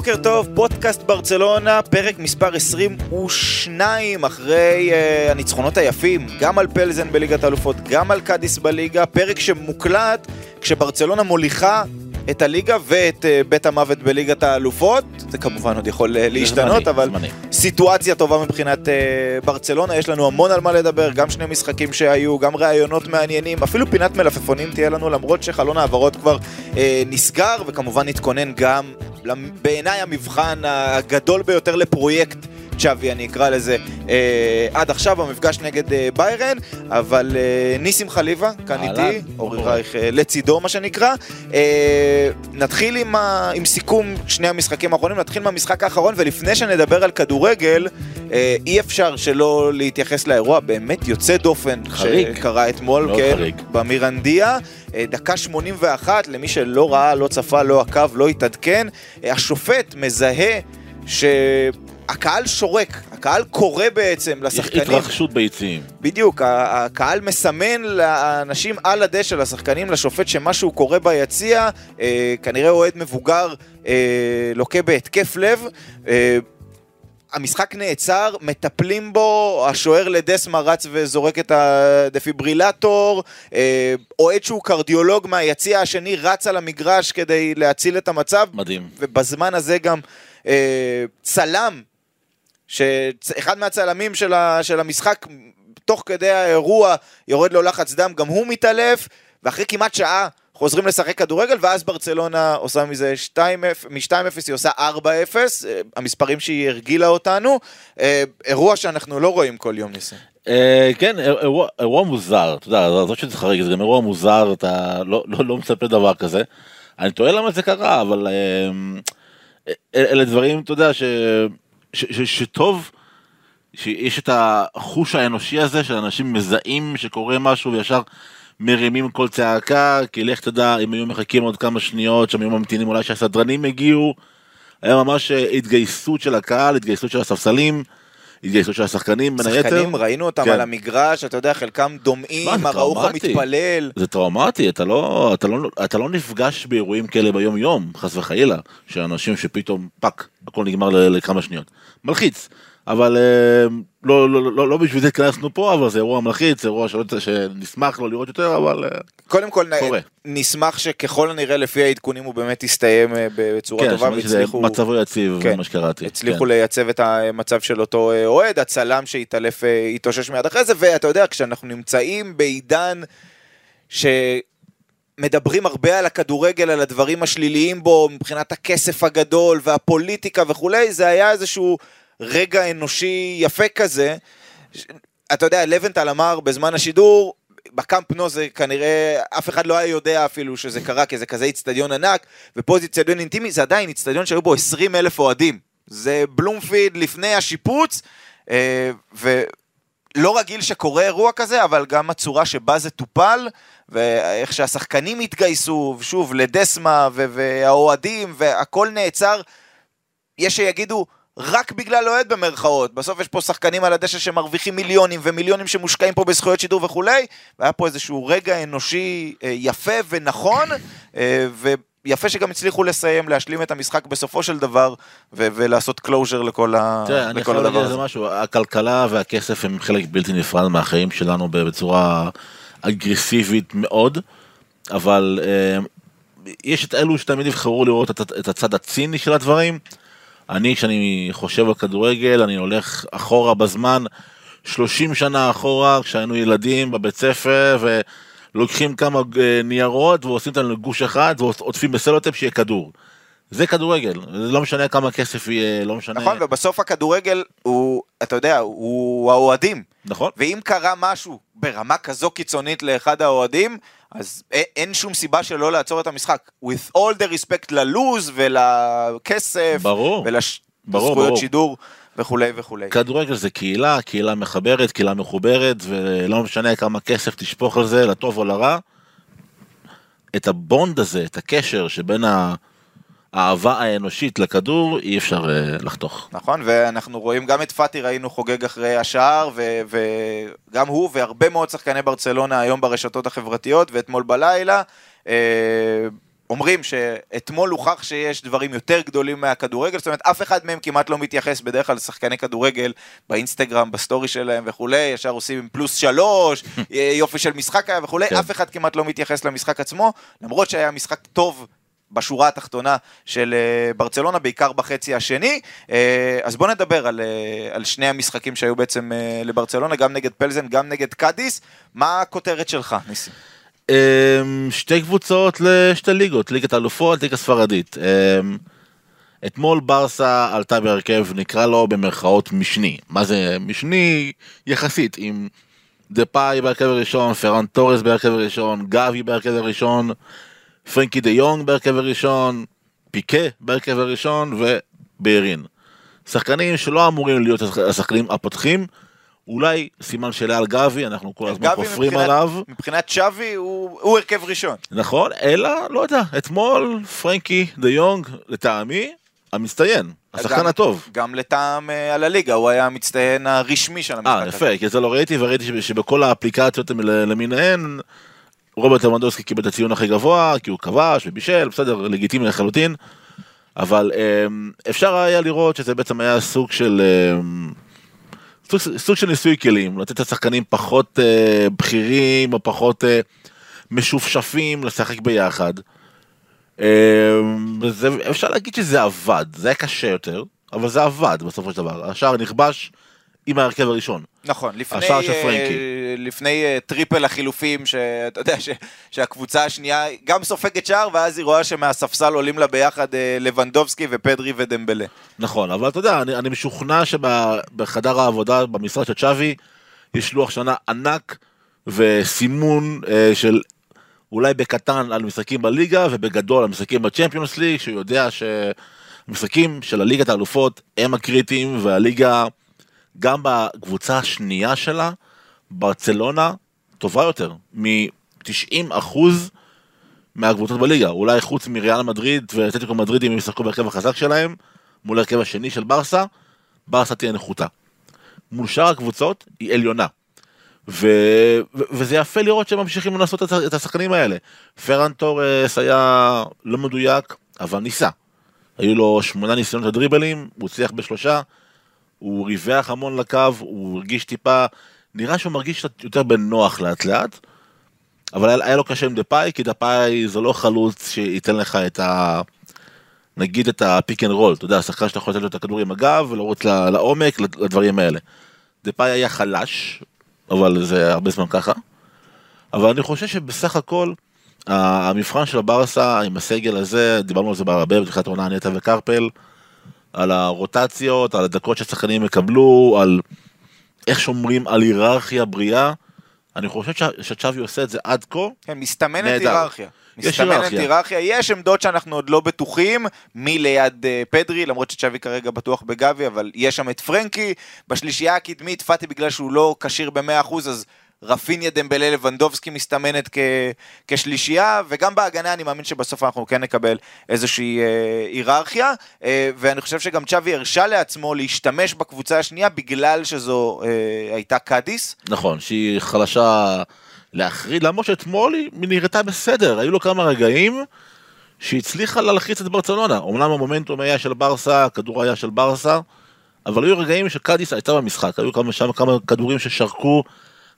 בוקר טוב, פודקאסט ברצלונה, פרק מספר 22 אחרי uh, הניצחונות היפים, גם על פלזן בליגת האלופות, גם על קאדיס בליגה, פרק שמוקלט כשברצלונה מוליכה את הליגה ואת uh, בית המוות בליגת האלופות, זה כמובן עוד יכול uh, להשתנות, זמני, אבל זמני. סיטואציה טובה מבחינת uh, ברצלונה, יש לנו המון על מה לדבר, גם שני משחקים שהיו, גם ראיונות מעניינים, אפילו פינת מלפפונים תהיה לנו, למרות שחלון ההעברות כבר uh, נסגר, וכמובן נתכונן גם, בעיניי המבחן הגדול ביותר לפרויקט. צ'אבי אני אקרא לזה אה, עד עכשיו המפגש נגד אה, ביירן אבל אה, ניסים חליבה כאן איתי, אורי? רייך אה, לצידו מה שנקרא אה, נתחיל עם, ה, עם סיכום שני המשחקים האחרונים נתחיל מהמשחק האחרון ולפני שנדבר על כדורגל אה, אי אפשר שלא להתייחס לאירוע באמת יוצא דופן חריג. שקרה אתמול מאוד כן, חריג. במירנדיה, אה, דקה 81, למי שלא ראה, לא צפה, לא עקב, לא התעדכן, אה, השופט מזהה שהקהל שורק, הקהל קורא בעצם לשחקנים. התרחשות ביציעים. בדיוק, הקהל מסמן לאנשים על הדשא, לשחקנים, לשופט, שמשהו קורה ביציע, אה, כנראה אוהד מבוגר אה, לוקה בהתקף לב. אה, המשחק נעצר, מטפלים בו, השוער לדסמה רץ וזורק את הדפיברילטור, אה, אוהד שהוא קרדיולוג מהיציע השני רץ על המגרש כדי להציל את המצב, מדהים. ובזמן הזה גם אה, צלם, שאחד מהצלמים של, ה, של המשחק, תוך כדי האירוע יורד לו לחץ דם, גם הוא מתעלף, ואחרי כמעט שעה חוזרים לשחק כדורגל, ואז ברצלונה עושה מזה 2-0, מ-2-0 היא עושה 4-0, אה, המספרים שהיא הרגילה אותנו, אה, אירוע שאנחנו לא רואים כל יום ניסים. אה, כן, אירוע- מוזר, אתה יודע, זה שזה חריג, זה גם אירוע מוזר, אתה לא- לא לא מצפה דבר כזה. אני תוהה למה זה קרה, אבל אל- אלה דברים, אתה יודע, ש- שטוב שיש את החוש האנושי הזה של אנשים מזהים שקורה משהו וישר מרימים כל צעקה, כי לך תדע אם היו מחכים עוד כמה שניות, שם היו ממתינים אולי שהסדרנים הגיעו. היה ממש אה, התגייסות של הקהל, התגייסות של הספסלים, התגייסות של השחקנים בין היתר. שחקנים, ראינו אותם כן. על המגרש, אתה יודע, חלקם דומעים, הראוך. המתפלל. זה טראומטי, אתה לא, אתה, לא, אתה לא נפגש באירועים כאלה ביום יום, חס וחלילה, שאנשים שפתאום fuck, הכל נגמר לכמה שניות. מלחיץ, אבל אה, לא, לא, לא, לא בשביל זה התכנסנו פה, אבל זה אירוע מלחיץ, זה אירוע שנשמח לא לראות יותר, אבל אה, קודם כל, קורה. נשמח שככל הנראה לפי העדכונים הוא באמת יסתיים אה, בצורה כן, טובה והצליחו מצבו יציב, כן, מה שקראתי. הצליחו כן. לייצב את המצב של אותו אה, אוהד, הצלם שהתעלף אה, התאושש מיד אחרי זה, ואתה יודע, כשאנחנו נמצאים בעידן שמדברים הרבה על הכדורגל, על הדברים השליליים בו, מבחינת הכסף הגדול והפוליטיקה וכולי, זה היה איזשהו רגע אנושי יפה כזה. אתה יודע, לבנטל אמר בזמן השידור, בקאמפ נו זה כנראה, אף אחד לא היה יודע אפילו שזה קרה, כי זה כזה איצטדיון ענק, ופה זה איצטדיון אינטימי, זה עדיין איצטדיון שהיו בו 20 אלף אוהדים. זה בלומפילד לפני השיפוץ, אה, ולא רגיל שקורה אירוע כזה, אבל גם הצורה שבה זה טופל, ואיך שהשחקנים התגייסו, שוב, לדסמה, והאוהדים, והכל נעצר. יש שיגידו, רק בגלל אוהד במרכאות. בסוף יש פה שחקנים על הדשא שמרוויחים מיליונים, ומיליונים שמושקעים פה בזכויות שידור וכולי, והיה פה איזשהו רגע אנושי אה, יפה ונכון, אה, ויפה שגם הצליחו לסיים, להשלים את המשחק בסופו של דבר, ו- ולעשות closure לכל, ה- תראה, אני לכל יכול להגיד הדבר על זה הזה. משהו, הכלכלה והכסף הם חלק בלתי נפרד מהחיים שלנו בצורה אגרסיבית מאוד, אבל אה, יש את אלו שתמיד יבחרו לראות את, את הצד הציני של הדברים. אני, כשאני חושב על כדורגל, אני הולך אחורה בזמן, 30 שנה אחורה, כשהיינו ילדים בבית ספר, ולוקחים כמה אה, ניירות ועושים אותם לגוש אחד ועוטפים בסלוטפ שיהיה כדור. זה כדורגל, זה לא משנה כמה כסף יהיה, לא משנה... נכון, ובסוף הכדורגל הוא, אתה יודע, הוא האוהדים. נכון. ואם קרה משהו ברמה כזו קיצונית לאחד האוהדים, אז אין שום סיבה שלא לעצור את המשחק. With all the respect ללוז ולכסף, ברור. ברור, ולזכויות ברור. שידור וכולי וכולי. כדורגל זה קהילה, קהילה מחברת, קהילה מחוברת, ולא משנה כמה כסף תשפוך על זה, לטוב או לרע. את הבונד הזה, את הקשר שבין האהבה האנושית לכדור, אי אפשר אה, לחתוך. נכון, ואנחנו רואים גם את פאטי ראינו חוגג אחרי השער, ו- וגם הוא והרבה מאוד שחקני ברצלונה היום ברשתות החברתיות, ואתמול בלילה. אה, אומרים שאתמול הוכח שיש דברים יותר גדולים מהכדורגל, זאת אומרת אף אחד מהם כמעט לא מתייחס בדרך כלל לשחקני כדורגל באינסטגרם, בסטורי שלהם וכולי, ישר עושים עם פלוס שלוש, יופי של משחק היה וכולי, כן. אף אחד כמעט לא מתייחס למשחק עצמו, למרות שהיה משחק טוב בשורה התחתונה של אה, ברצלונה, בעיקר בחצי השני. אה, אז בואו נדבר על, אה, על שני המשחקים שהיו בעצם לברצלונה, גם נגד פלזן, גם נגד קאדיס. מה הכותרת שלך, ניסים? שתי קבוצות לשתי ליגות, ליגת האלופות, ליגה ספרדית. אתמול ברסה עלתה בהרכב, נקרא לו במרכאות משני. מה זה משני? יחסית, עם דה פאי בהרכב הראשון, פרן תורס בהרכב הראשון, גבי בהרכב הראשון, פרנקי דה יונג בהרכב הראשון, פיקה בהרכב הראשון וביירין. שחקנים שלא אמורים להיות השחקנים הפותחים, אולי סימן שאלה על גבי, אנחנו כל הזמן חופרים עליו. מבחינת שווי הוא, הוא הרכב ראשון. נכון, אלא, לא יודע, אתמול פרנקי דה יונג, לטעמי, המצטיין, השחקן גם- הטוב. גם לטעם אה, על הליגה, הוא היה המצטיין הרשמי של המשחק אה, יפה, כי זה לא ראיתי, וראיתי שב- שבכל האפליקציות למיניהן, רוברט למנדוסקי קיבל את הציון הכי גבוה, כי הוא כבש ובישל, בסדר, לגיטימי לחלוטין, אבל אמ, אפשר היה לראות שזה בעצם היה סוג של... אמ, סוג, סוג של ניסוי כלים, לתת לשחקנים פחות אה, בכירים או פחות אה, משופשפים לשחק ביחד. אה, וזה, אפשר להגיד שזה עבד, זה היה קשה יותר, אבל זה עבד בסופו של דבר. השער נכבש עם ההרכב הראשון. נכון, לפני, השער של אה, פרנקי. לפני אה, טריפל החילופים, שאתה יודע ש, שהקבוצה השנייה גם סופגת שער, ואז היא רואה שמהספסל עולים לה ביחד אה, לבנדובסקי ופדרי ודמבלה. נכון, אבל אתה יודע, אני, אני משוכנע שבחדר העבודה במשרד של צ'אבי יש לוח שנה ענק וסימון אה, של אולי בקטן על משחקים בליגה ובגדול על משחקים ב Champions League, שהוא יודע שהמשחקים של הליגת האלופות הם הקריטיים והליגה גם בקבוצה השנייה שלה, ברצלונה, טובה יותר מ-90 אחוז מהקבוצות בליגה, אולי חוץ מריאל מדריד ואתלטיקו מדריד אם הם ישחקו בהרכב החזק שלהם, מול ההרכב השני של ברסה, ברסה תהיה נחותה. מול שאר הקבוצות היא עליונה. ו... ו... וזה יפה לראות שהם ממשיכים לנסות את את השחקנים האלה. פרן תורס היה לא מדויק, אבל ניסה. היו לו שמונה ניסיונות לדריבלים, הוא הצליח בשלושה, הוא ריווח המון לקו, הוא הרגיש טיפה, נראה שהוא מרגיש יותר בנוח לאט לאט, אבל היה, לו קשה עם דפאי, כי דפאי זה לא חלוץ שייתן לך את ה... נגיד את ה pick and roll, אתה יודע, שחקן שאתה יכול לתת לו את הכדור עם הגב ולרוץ ל- לעומק, לדברים האלה. דפאי היה חלש, אבל זה הרבה זמן ככה. אבל אני חושב שבסך הכל, המבחן של הברסה עם הסגל הזה, דיברנו על זה הרבה בתחילת העונה נטע וקרפל, על הרוטציות, על הדקות שהשחקנים יקבלו, על איך שומרים על היררכיה בריאה. אני חושב שצ'אבי עושה את זה עד כה, כן, מסתמנת. היררכיה. יש מסתמנת היררכיה. יש עמדות שאנחנו עוד לא בטוחים, מי ליד אה, פדרי, למרות שצ'אבי כרגע בטוח בגבי, אבל יש שם את פרנקי. בשלישייה הקדמית, פאטי בגלל שהוא לא כשיר ב-100%, אז רפיניה דמבלה לבנדובסקי מסתמנת כ- כשלישייה, וגם בהגנה אני מאמין שבסוף אנחנו כן נקבל איזושהי אה, היררכיה, אה, ואני חושב שגם צ'אבי הרשה לעצמו להשתמש בקבוצה השנייה בגלל שזו אה, הייתה קאדיס. נכון, שהיא חלשה להחריד, למרות שאתמול היא נראתה בסדר, היו לו כמה רגעים שהצליחה להלחיץ את ברצלונה. אמנם המומנטום היה של ברסה, הכדור היה של ברסה, אבל היו רגעים שקאדיס הייתה במשחק, היו כמה, שם כמה כדורים ששרקו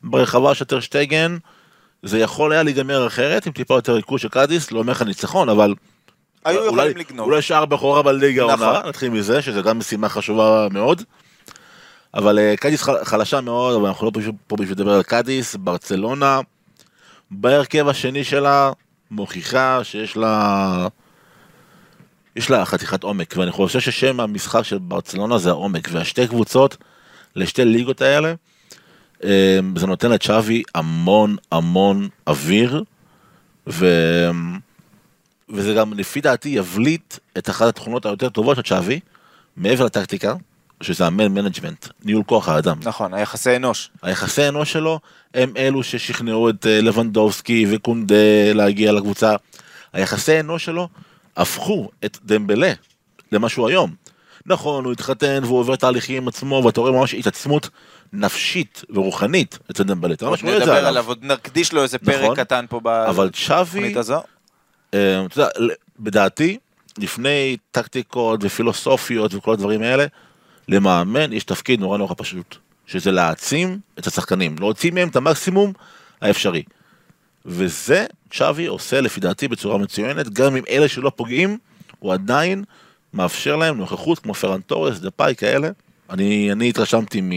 ברחבה של טרשטגן, זה יכול היה להיגמר אחרת, עם טיפה יותר ריכוז של קאדיס, לא אומר לך ניצחון, אבל... היו אולי- יכולים לגנוב. אולי שער בכורה בליגה נכון. העונה, נתחיל מזה, שזה גם משימה חשובה מאוד. אבל אה, קאדיס חלשה מאוד, אבל אנחנו לא פה בשביל לדבר על קאדיס, ברצלונה, בהרכב השני שלה, מוכיחה שיש לה... יש לה חתיכת עומק, ואני חושב ששם המשחק של ברצלונה זה העומק, והשתי קבוצות, לשתי ליגות האלה, זה נותן לצ'אבי המון המון אוויר, ו... וזה גם לפי דעתי יבליט את אחת התכונות היותר טובות של צ'אבי, מעבר לטקטיקה, שזה ה man management, ניהול כוח האדם. נכון, היחסי אנוש. היחסי אנוש שלו הם אלו ששכנעו את אה, לבנדובסקי וקונדה להגיע לקבוצה. היחסי אנוש שלו הפכו את דמבלה למה שהוא היום. נכון, הוא התחתן והוא עובר תהליכים עם עצמו, ואתה רואה ממש התעצמות נפשית ורוחנית אצל דמבלה. אתה ממש רואה את זה עליו. עליו, עוד נקדיש לו איזה פרק נכון. קטן פה אבל צ'אבי, בתוכנית הזו. אה, אתה יודע, בדעתי, לפני טקטיקות ופילוסופיות וכל הדברים האלה, למאמן יש תפקיד נורא נורא פשוט, שזה להעצים את השחקנים, להוציא מהם את המקסימום האפשרי. וזה צ'אבי עושה לפי דעתי בצורה מצוינת, גם עם אלה שלא פוגעים, הוא עדיין מאפשר להם נוכחות כמו פרן תורס, דפאי כאלה. אני, אני התרשמתי מ...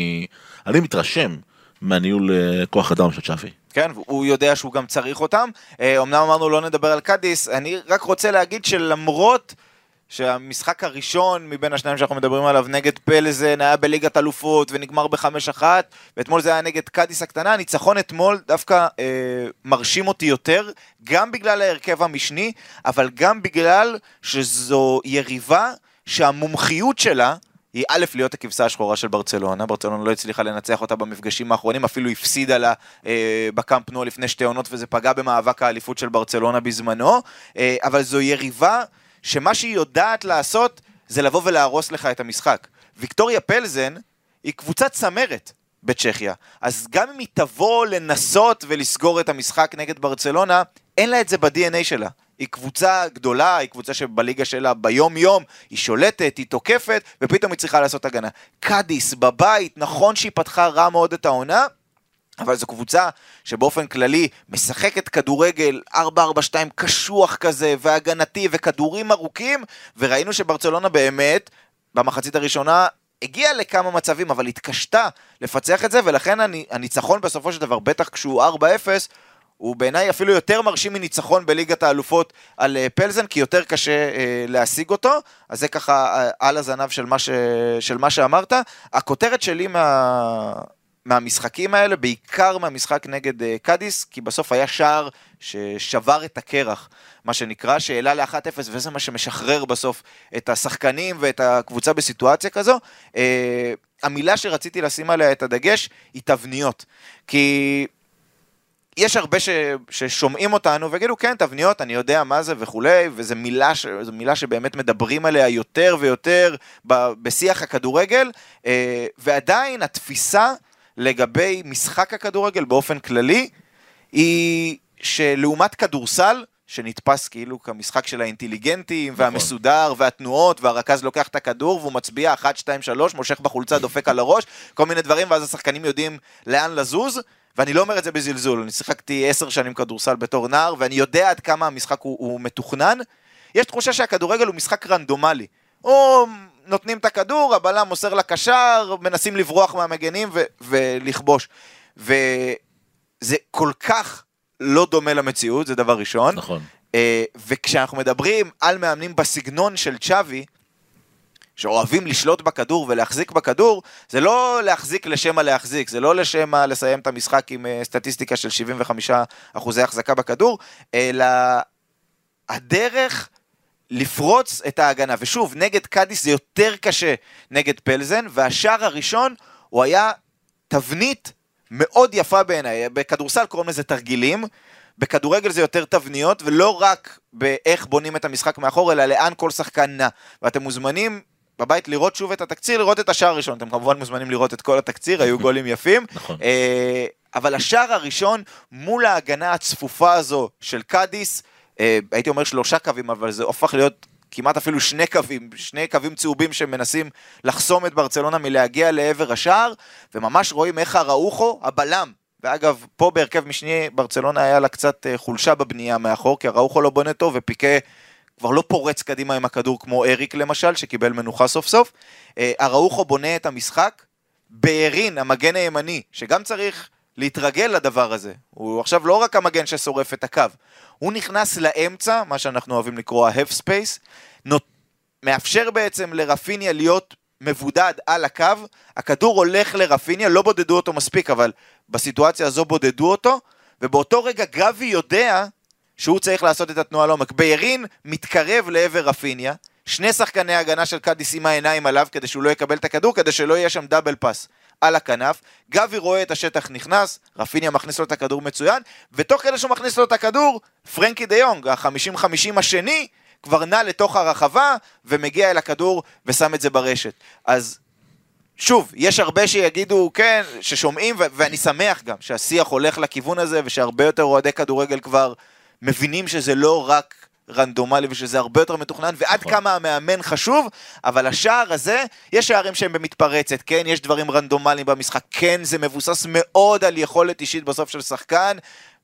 אני מתרשם מהניהול אה, כוח אדם של צ'אבי. כן, הוא יודע שהוא גם צריך אותם. אה, אמנם אמרנו לא נדבר על קאדיס, אני רק רוצה להגיד שלמרות שהמשחק הראשון מבין השניים שאנחנו מדברים עליו נגד פלזן היה בליגת אלופות ונגמר בחמש אחת, ואתמול זה היה נגד קאדיס הקטנה, הניצחון אתמול דווקא אה, מרשים אותי יותר, גם בגלל ההרכב המשני, אבל גם בגלל שזו יריבה שהמומחיות שלה היא א', להיות הכבשה השחורה של ברצלונה, ברצלונה לא הצליחה לנצח אותה במפגשים האחרונים, אפילו הפסידה לה אה, בקאמפ נו לפני שתי עונות, וזה פגע במאבק האליפות של ברצלונה בזמנו, אה, אבל זו יריבה שמה שהיא יודעת לעשות, זה לבוא ולהרוס לך את המשחק. ויקטוריה פלזן היא קבוצת צמרת. בצ'כיה. אז גם אם היא תבוא לנסות ולסגור את המשחק נגד ברצלונה, אין לה את זה ב-DNA שלה. היא קבוצה גדולה, היא קבוצה שבליגה שלה ביום יום היא שולטת, היא תוקפת, ופתאום היא צריכה לעשות הגנה. קאדיס בבית, נכון שהיא פתחה רע מאוד את העונה, אבל זו קבוצה שבאופן כללי משחקת כדורגל 4-4-2 קשוח כזה, והגנתי, וכדורים ארוכים, וראינו שברצלונה באמת, במחצית הראשונה, הגיעה לכמה מצבים, אבל התקשתה לפצח את זה, ולכן הניצחון בסופו של דבר, בטח כשהוא 4-0, הוא בעיניי אפילו יותר מרשים מניצחון בליגת האלופות על אה, פלזן, כי יותר קשה אה, להשיג אותו, אז זה ככה אה, על הזנב של מה, ש, של מה שאמרת. הכותרת שלי מה, מהמשחקים האלה, בעיקר מהמשחק נגד אה, קאדיס, כי בסוף היה שער ששבר את הקרח, מה שנקרא, שהעלה ל-1-0, וזה מה שמשחרר בסוף את השחקנים ואת הקבוצה בסיטואציה כזו. אה, המילה שרציתי לשים עליה את הדגש היא תבניות, כי... יש הרבה ש, ששומעים אותנו ויגידו כן תבניות אני יודע מה זה וכולי וזו מילה, ש, מילה שבאמת מדברים עליה יותר ויותר ב, בשיח הכדורגל אה, ועדיין התפיסה לגבי משחק הכדורגל באופן כללי היא שלעומת כדורסל שנתפס כאילו כמשחק של האינטליגנטים נכון. והמסודר והתנועות והרכז לוקח את הכדור והוא מצביע 1, 2, 3 מושך בחולצה דופק על הראש כל מיני דברים ואז השחקנים יודעים לאן לזוז ואני לא אומר את זה בזלזול, אני שיחקתי עשר שנים כדורסל בתור נער, ואני יודע עד כמה המשחק הוא, הוא מתוכנן. יש תחושה שהכדורגל הוא משחק רנדומלי. או נותנים את הכדור, הבלם מוסר לקשר, מנסים לברוח מהמגנים ו- ולכבוש. וזה כל כך לא דומה למציאות, זה דבר ראשון. נכון. אה, וכשאנחנו מדברים על מאמנים בסגנון של צ'אבי, שאוהבים לשלוט בכדור ולהחזיק בכדור, זה לא להחזיק לשם הלהחזיק, זה לא לשם לסיים את המשחק עם אה, סטטיסטיקה של 75 אחוזי החזקה בכדור, אלא הדרך לפרוץ את ההגנה. ושוב, נגד קאדיס זה יותר קשה נגד פלזן, והשער הראשון הוא היה תבנית מאוד יפה בעיניי. בכדורסל קוראים לזה תרגילים. בכדורגל זה יותר תבניות, ולא רק באיך בונים את המשחק מאחור, אלא לאן כל שחקן נע. ואתם מוזמנים בבית לראות שוב את התקציר, לראות את השער הראשון. אתם כמובן מוזמנים לראות את כל התקציר, היו גולים יפים. נכון. אה, אבל השער הראשון מול ההגנה הצפופה הזו של קאדיס, הייתי אומר שלושה קווים, אבל זה הפך להיות כמעט אפילו שני קווים, שני קווים צהובים שמנסים לחסום את ברצלונה מלהגיע לעבר השער, וממש רואים איך הראוכו, הבלם, ואגב, פה בהרכב משני ברצלונה היה לה קצת אה, חולשה בבנייה מאחור, כי הראוכו לא בונה טוב ופיקה כבר לא פורץ קדימה עם הכדור כמו אריק למשל, שקיבל מנוחה סוף סוף. הראוכו בונה את המשחק, בארין, המגן הימני, שגם צריך להתרגל לדבר הזה. הוא עכשיו לא רק המגן ששורף את הקו, הוא נכנס לאמצע, מה שאנחנו אוהבים לקרוא ה-half space, נות... מאפשר בעצם לרפיניה להיות מבודד על הקו, הכדור הולך לרפיניה, לא בודדו אותו מספיק, אבל בסיטואציה הזו בודדו אותו, ובאותו רגע גבי יודע שהוא צריך לעשות את התנועה לעומק. ביירין מתקרב לעבר רפיניה, שני שחקני הגנה של קאדיס עם העיניים עליו כדי שהוא לא יקבל את הכדור, כדי שלא יהיה שם double pass על הכנף. גבי רואה את השטח נכנס, רפיניה מכניס לו את הכדור מצוין, ותוך כדי שהוא מכניס לו את הכדור, פרנקי דה יונג, ה-50-50 השני, כבר נע לתוך הרחבה ומגיע אל הכדור ושם את זה ברשת. אז שוב, יש הרבה שיגידו, כן, ששומעים, ואני שמח גם שהשיח הולך לכיוון הזה, ושהרבה יותר אוהדי כדורגל כבר מבינים שזה לא רק רנדומלי ושזה הרבה יותר מתוכנן, ועד נכון. כמה המאמן חשוב, אבל השער הזה, יש שערים שהם במתפרצת, כן, יש דברים רנדומליים במשחק, כן, זה מבוסס מאוד על יכולת אישית בסוף של שחקן.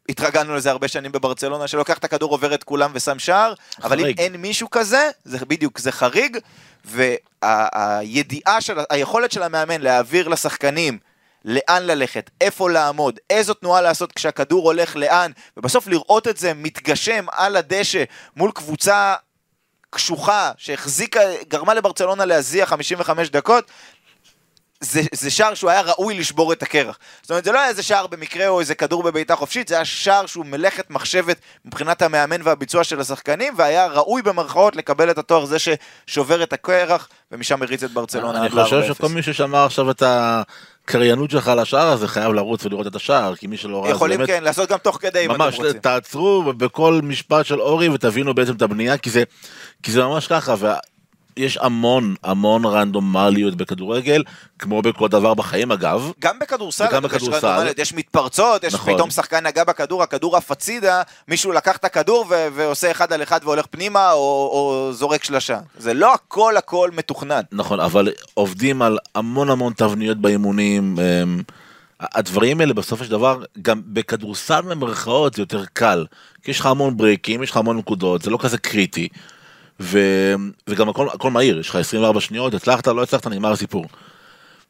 התרגלנו לזה הרבה שנים בברצלונה, שלוקח את הכדור, עובר את כולם ושם שער, אבל אם חריג. אין מישהו כזה, זה בדיוק, זה חריג, והידיעה של, היכולת של המאמן להעביר לשחקנים לאן ללכת, איפה לעמוד, איזו תנועה לעשות כשהכדור הולך לאן, ובסוף לראות את זה מתגשם על הדשא מול קבוצה קשוחה שהחזיקה, גרמה לברצלונה להזיע 55 דקות, זה, זה שער שהוא היה ראוי לשבור את הקרח. זאת אומרת, זה לא היה איזה שער במקרה או איזה כדור בבעיטה חופשית, זה היה שער שהוא מלאכת מחשבת מבחינת המאמן והביצוע של השחקנים, והיה ראוי במרכאות לקבל את התואר זה ששובר את הקרח, ומשם הריץ את ברצלונה אני עד ל-4-0. חושב שכל מי ששמע עכשיו את הקריינות שלך על השער הזה חייב לרוץ ולראות את השער, כי מי שלא ראה יכולים באמת... כן, לעשות גם תוך כדי אם ממש, אתם רוצים. תעצרו בכל משפט של אורי ותבינו בעצם את הבנייה, כי זה, כי זה ממש ככה, ויש המון המון רנדומליות בכדורגל, כמו בכל דבר בחיים אגב. גם בכדורסל, וגם אגב, יש בכדורסל. רנדומליות, יש מתפרצות, יש נכון. פתאום שחקן נגע בכדור, הכדור עף הצידה, מישהו לקח את הכדור ו- ועושה אחד על אחד והולך פנימה, או, או זורק שלשה. זה לא הכל הכל מתוכנן. נכון, אבל עובדים על המון המון תבניות באימונים. אמ, הדברים האלה בסופו של דבר, גם בכדורסל במרכאות זה יותר קל. כי יש לך המון ברייקים, יש לך המון נקודות, זה לא כזה קריטי. ו... וגם הכל, הכל מהיר, יש לך 24 שניות, הצלחת, לא הצלחת, נגמר הסיפור.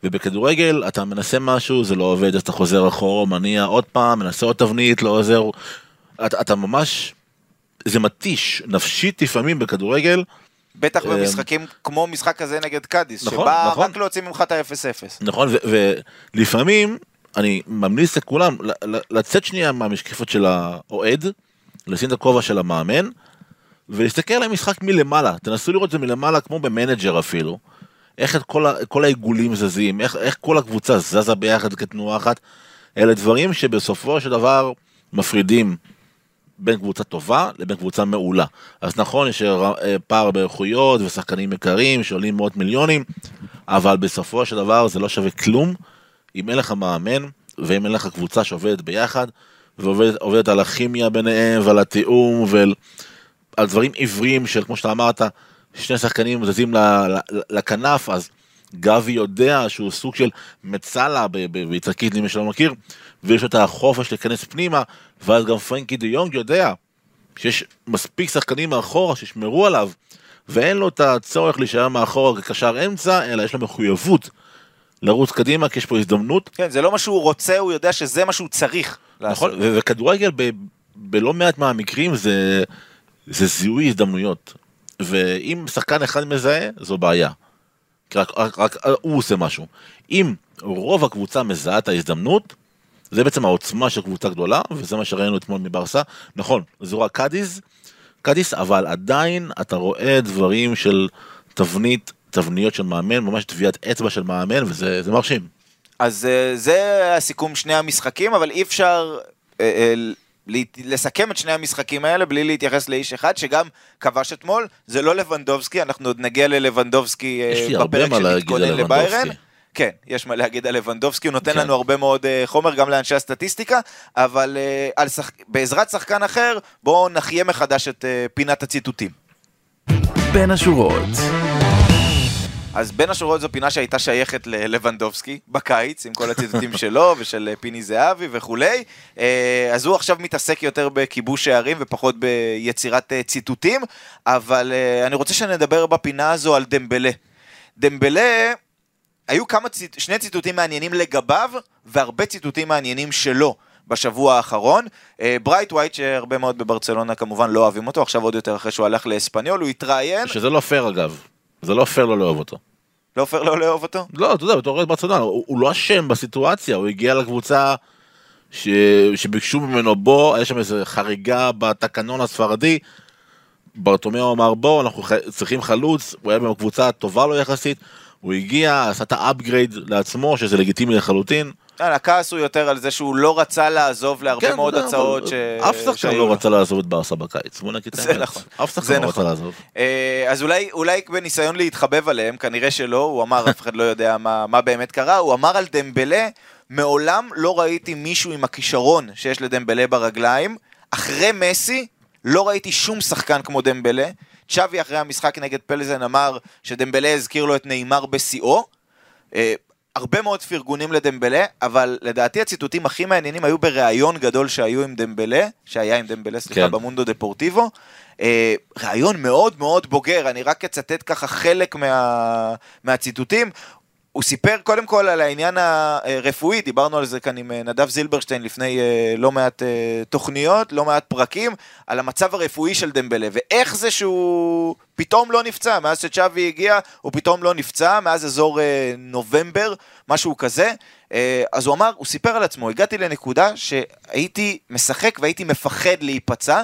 ובכדורגל אתה מנסה משהו, זה לא עובד, אז אתה חוזר אחורה, מניע עוד פעם, מנסה עוד תבנית, לא עוזר. אתה, אתה ממש, זה מתיש נפשית לפעמים בכדורגל. בטח אמ, במשחקים כמו משחק כזה נגד קאדיס, נכון, שבא נכון. רק להוציא ממך את ה-0-0. נכון, ולפעמים אני ממליץ לכולם לצאת שנייה מהמשקפת של האוהד, לשים את הכובע של המאמן, ולהסתכל על המשחק מלמעלה. תנסו לראות את זה מלמעלה כמו במנג'ר אפילו. איך את כל, ה- כל העיגולים זזים, איך, איך כל הקבוצה זזה ביחד כתנועה אחת. אלה דברים שבסופו של דבר מפרידים בין קבוצה טובה לבין קבוצה מעולה. אז נכון, יש אה, פער באיכויות ושחקנים יקרים שעולים מאות מיליונים, אבל בסופו של דבר זה לא שווה כלום אם אין לך מאמן ואם אין לך קבוצה שעובדת ביחד ועובדת עובדת על הכימיה ביניהם ועל התיאום ועל על דברים עיוורים של כמו שאתה אמרת, שני שחקנים זזים לכנף, אז גבי יודע שהוא סוג של מצלה ב- ב- באיטלקית למי שלא מכיר, ויש לו את החופש להיכנס פנימה, ואז גם פרנקי דה יונג יודע שיש מספיק שחקנים מאחורה שישמרו עליו, ואין לו את הצורך להישאר מאחורה כקשר אמצע, אלא יש לו מחויבות לרוץ קדימה, כי יש פה הזדמנות. כן, זה לא מה שהוא רוצה, הוא יודע שזה מה שהוא צריך לעשות. נכון, וכדורגל ב- בלא מעט מהמקרים זה, זה זיהוי הזדמנויות. ואם שחקן אחד מזהה, זו בעיה. רק, רק, רק הוא עושה משהו. אם רוב הקבוצה מזהה את ההזדמנות, זה בעצם העוצמה של קבוצה גדולה, וזה מה שראינו אתמול מברסה. נכון, זו רק קאדיס, קאדיס, אבל עדיין אתה רואה דברים של תבנית, תבניות של מאמן, ממש טביעת אצבע של מאמן, וזה זה מרשים. אז אה, זה הסיכום שני המשחקים, אבל אי אפשר אה, אה, לסכם את שני המשחקים האלה בלי להתייחס לאיש אחד שגם כבש אתמול, זה לא לבנדובסקי, אנחנו עוד נגיע ללבנדובסקי אה, בפרק על לביירן. כן, יש מה להגיד על לבנדובסקי, הוא נותן כן. לנו הרבה מאוד אה, חומר גם לאנשי הסטטיסטיקה, אבל על שח... בעזרת שחקן אחר, בואו נחיה מחדש את פינת הציטוטים. בין השורות. אז בין השורות זו פינה שהייתה שייכת ללבנדובסקי בקיץ, עם כל הציטוטים שלו ושל אה, פיני זהבי וכולי. אה, אז הוא עכשיו מתעסק יותר בכיבוש שערים ופחות ביצירת אה, ציטוטים, אבל אני רוצה שנדבר בפינה הזו על דמבלה. דמבלה, היו כמה, ציט... שני ציטוטים מעניינים לגביו, והרבה ציטוטים מעניינים שלו. בשבוע האחרון, ברייתווייט שהרבה מאוד בברצלונה כמובן לא אוהבים אותו, עכשיו עוד יותר אחרי שהוא הלך לאספניול, הוא התראיין, שזה לא פייר אגב. זה לא פייר לא לאהוב אותו. לא פייר לא לאהוב אותו? לא, אתה יודע, בתור אוהד ברצלונה, הוא, הוא לא אשם בסיטואציה, הוא הגיע לקבוצה ש... שביקשו ממנו בוא, היה שם איזו חריגה בתקנון הספרדי, ברטומיאו אמר בוא אנחנו צריכים חלוץ, הוא היה בקבוצה טובה לו יחסית, הוא הגיע, עשה את ה upgrade לעצמו, שזה לגיטימי לחלוטין. יאללה, הכעס הוא יותר על זה שהוא לא רצה לעזוב להרבה כן, מאוד הצעות ש... אף שחקן לא. רצה לעזוב את ברסה בקיץ, בוא נגיד את זה האמת. נכון. אף שחקן לא נכון. רצה לעזוב. אה, אז אולי, אולי בניסיון להתחבב עליהם, כנראה שלא, הוא אמר, אף אחד לא יודע מה, מה באמת קרה, הוא אמר על דמבלה, מעולם לא ראיתי מישהו עם הכישרון שיש לדמבלה ברגליים, אחרי מסי, לא ראיתי שום שחקן כמו דמבלה. צ'אבי אחרי המשחק נגד פלזן אמר שדמבלה הזכיר לו את נאמר בשיאו. הרבה מאוד פרגונים לדמבלה, אבל לדעתי הציטוטים הכי מעניינים היו בריאיון גדול שהיו עם דמבלה, שהיה עם דמבלה, סליחה, כן. במונדו דפורטיבו. אה, ראיון מאוד מאוד בוגר, אני רק אצטט ככה חלק מה, מהציטוטים. הוא סיפר קודם כל על העניין הרפואי, דיברנו על זה כאן עם אה, נדב זילברשטיין לפני אה, לא מעט אה, תוכניות, לא מעט פרקים, על המצב הרפואי של דמבלה, ואיך זה שהוא פתאום לא נפצע, מאז שצ'אבי הגיע הוא פתאום לא נפצע, מאז אזור נובמבר, משהו כזה. אז הוא אמר, הוא סיפר על עצמו, הגעתי לנקודה שהייתי משחק והייתי מפחד להיפצע,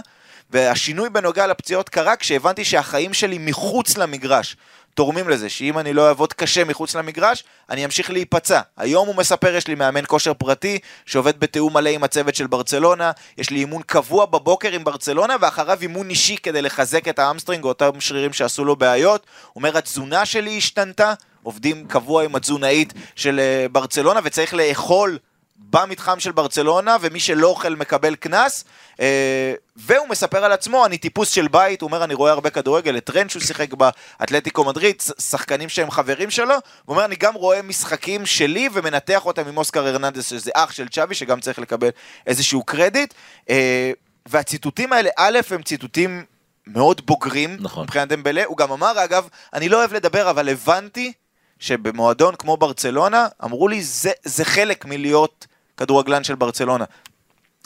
והשינוי בנוגע לפציעות קרה כשהבנתי שהחיים שלי מחוץ למגרש תורמים לזה, שאם אני לא אעבוד קשה מחוץ למגרש, אני אמשיך להיפצע. היום הוא מספר, יש לי מאמן כושר פרטי, שעובד בתיאום מלא עם הצוות של ברצלונה, יש לי אימון קבוע בבוקר עם ברצלונה, ואחריו אימון אישי כדי לחזק את ה hamstring, או אותם שרירים שעשו לו בעיות. הוא אומר, התזונה שלי השתנתה, עובדים קבוע עם התזונאית של אה, ברצלונה, וצריך לאכול במתחם של ברצלונה, ומי שלא אוכל מקבל קנס. אה, והוא מספר על עצמו, אני טיפוס של בית, הוא אומר, אני רואה הרבה כדורגל, את רן שהוא שיחק באתלטיקו מדריד, שחקנים שהם חברים שלו, הוא אומר, אני גם רואה משחקים שלי ומנתח אותם עם אוסקר הרננדס, שזה אח של צ'אבי, שגם צריך לקבל איזשהו קרדיט. אה, והציטוטים האלה, א', הם ציטוטים מאוד בוגרים, נכון. מבחינת דמבלה, הוא גם אמר, אגב, אני לא אוהב לדבר, אבל הבנתי שבמועדון כמו ברצלונה, אמרו לי, זה, זה חלק מלהיות כדורגלן של ברצלונה.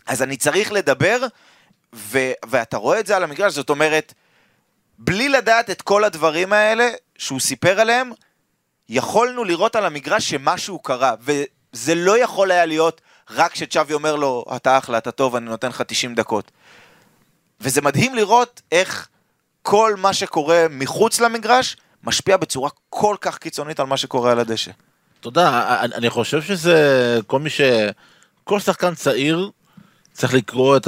אז אני צריך לדבר, ו- ואתה רואה את זה על המגרש, זאת אומרת, בלי לדעת את כל הדברים האלה שהוא סיפר עליהם, יכולנו לראות על המגרש שמשהו קרה, וזה לא יכול היה להיות רק שצ'אבי אומר לו, אתה אחלה, אתה טוב, אני נותן לך 90 דקות. וזה מדהים לראות איך כל מה שקורה מחוץ למגרש משפיע בצורה כל כך קיצונית על מה שקורה על הדשא. אתה יודע, אני חושב שזה כל מי ש... כל שחקן צעיר צריך לקרוא את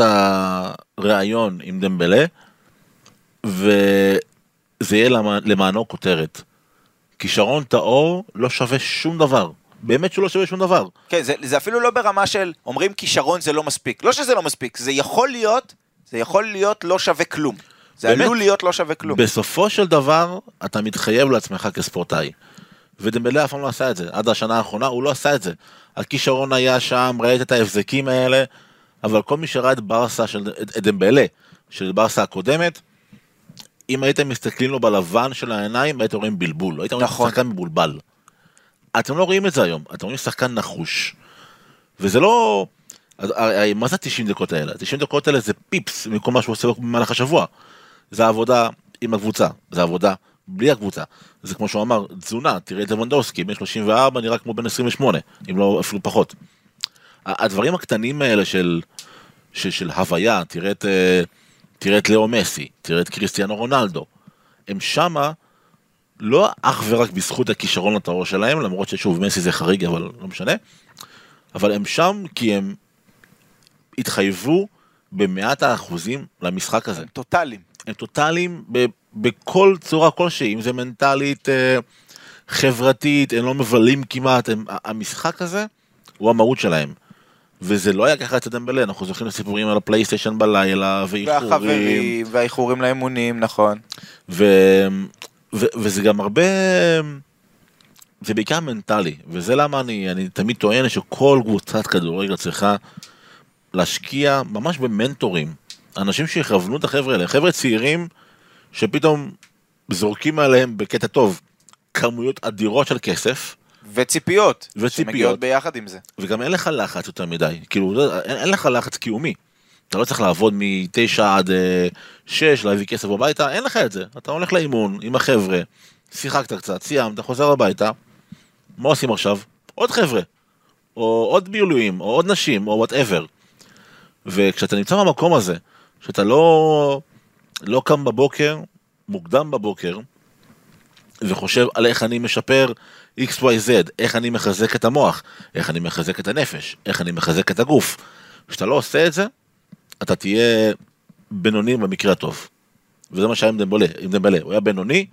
הראיון עם דמבלה, וזה יהיה למע- למענו כותרת. כישרון טהור לא שווה שום דבר. באמת שהוא לא שווה שום דבר. כן, זה, זה אפילו לא ברמה של אומרים כישרון זה לא מספיק. לא שזה לא מספיק, זה יכול להיות, זה יכול להיות לא שווה כלום. זה באמת? עלול להיות לא שווה כלום. בסופו של דבר, אתה מתחייב לעצמך כספורטאי. ודמבלה אף פעם לא עשה את זה. עד השנה האחרונה הוא לא עשה את זה. הכישרון היה שם, ראית את ההבזקים האלה, אבל כל מי שראה את ברסה, של, את, דמבלה, של ברסה הקודמת, אם הייתם מסתכלים לו בלבן של העיניים, הייתם רואים בלבול. הייתם רואים נכון. שחקן מבולבל. אתם לא רואים את זה היום, אתם רואים שחקן נחוש. וזה לא... מה זה ה-90 דקות האלה? ה-90 דקות האלה זה פיפס מכל מה שהוא עושה במהלך השבוע. זה העבודה עם הקבוצה, זה העבודה בלי הקבוצה. זה כמו שהוא אמר, תזונה, תראה את לבנדובסקי, בן 34 נראה כמו בן 28, אם לא אפילו פחות. הדברים הקטנים האלה של, של, של הוויה, תראה את, אה, תראה את לאו מסי, תראה את קריסטיאנו רונלדו, הם שמה לא אך ורק בזכות הכישרון הטהור שלהם, למרות ששוב מסי זה חריג אבל לא משנה, אבל הם שם כי הם התחייבו במאת האחוזים למשחק הזה. טוטאליים. הם טוטאליים ב- בכל צורה כלשהי, אם זה מנטלית, אה, חברתית, הם לא מבלים כמעט, הם, המשחק הזה הוא המהות שלהם. וזה לא היה ככה אצל דמבלה, אנחנו זוכרים לסיפורים על הפלייסטיישן בלילה, ואיחורים, והחברים, והאיחורים לאימונים, נכון. ו... ו... וזה גם הרבה, זה בעיקר מנטלי, וזה למה אני, אני תמיד טוען שכל קבוצת כדורגל צריכה להשקיע ממש במנטורים, אנשים שיכוונו את החבר'ה האלה, חבר'ה צעירים שפתאום זורקים עליהם בקטע טוב כמויות אדירות של כסף, וציפיות. וציפיות. שמגיעות ביחד עם זה. וגם אין לך לחץ יותר מדי, כאילו לא- אין, אין לך לחץ קיומי. אתה לא צריך לעבוד מתשע עד אה, שש, להביא כסף הביתה, אין לך את זה. אתה הולך לאימון עם החבר'ה, שיחקת קצת, סיימת, חוזר הביתה, מה עושים עכשיו? עוד חבר'ה, או עוד בילויים, או עוד נשים, או וואטאבר. וכשאתה נמצא במקום הזה, שאתה לא... לא קם בבוקר, מוקדם בבוקר, וחושב על איך אני משפר XYZ, איך אני מחזק את המוח, איך אני מחזק את הנפש, איך אני מחזק את הגוף. כשאתה לא עושה את זה, אתה תהיה בינוני במקרה הטוב. וזה מה שהיה עם דמבלה, עם דמבלה, הוא היה בינוני,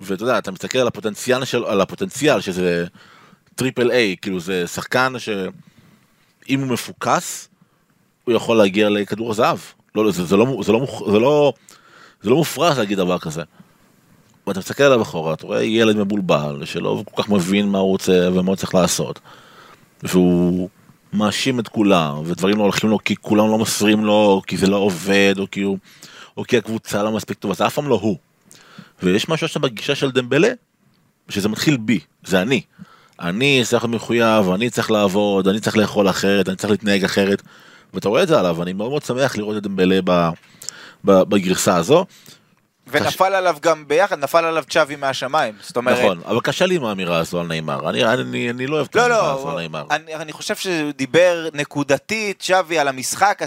ואתה יודע, אתה מסתכל על הפוטנציאל של, על הפוטנציאל שזה triple A, כאילו זה שחקן שאם הוא מפוקס, הוא יכול להגיע לכדור הזהב. לא, זה, זה, לא, זה, לא, זה, לא, זה לא מופרז להגיד דבר כזה. ואתה מסתכל עליו אחורה, אתה רואה ילד מבולבל, שלא כל כך מבין מה הוא רוצה ומה הוא צריך לעשות. והוא מאשים את כולם, ודברים לא הולכים לו כי כולם לא מוסרים לו, כי זה לא עובד, או כי, הוא, או כי הקבוצה לא מספיק טובה, זה אף פעם לא הוא. ויש משהו עכשיו בגישה של דמבלה, שזה מתחיל בי, זה אני. אני צריך להיות מחויב, אני צריך לעבוד, אני צריך לאכול אחרת, אני צריך להתנהג אחרת. ואתה רואה את זה עליו, אני מאוד מאוד שמח לראות את דמבלה בגרסה הזו. ונפל. עליו גם ביחד, נפל עליו צ'אבי מהשמיים, זאת אומרת... נכון, אבל קשה לי עם האמירה הזו על נאמר, אני, אני, אני לא אוהב את לא, האמירה לא, הזו על נאמר. אני, אני חושב שהוא דיבר נקודתית, צ'אבי, על המשחק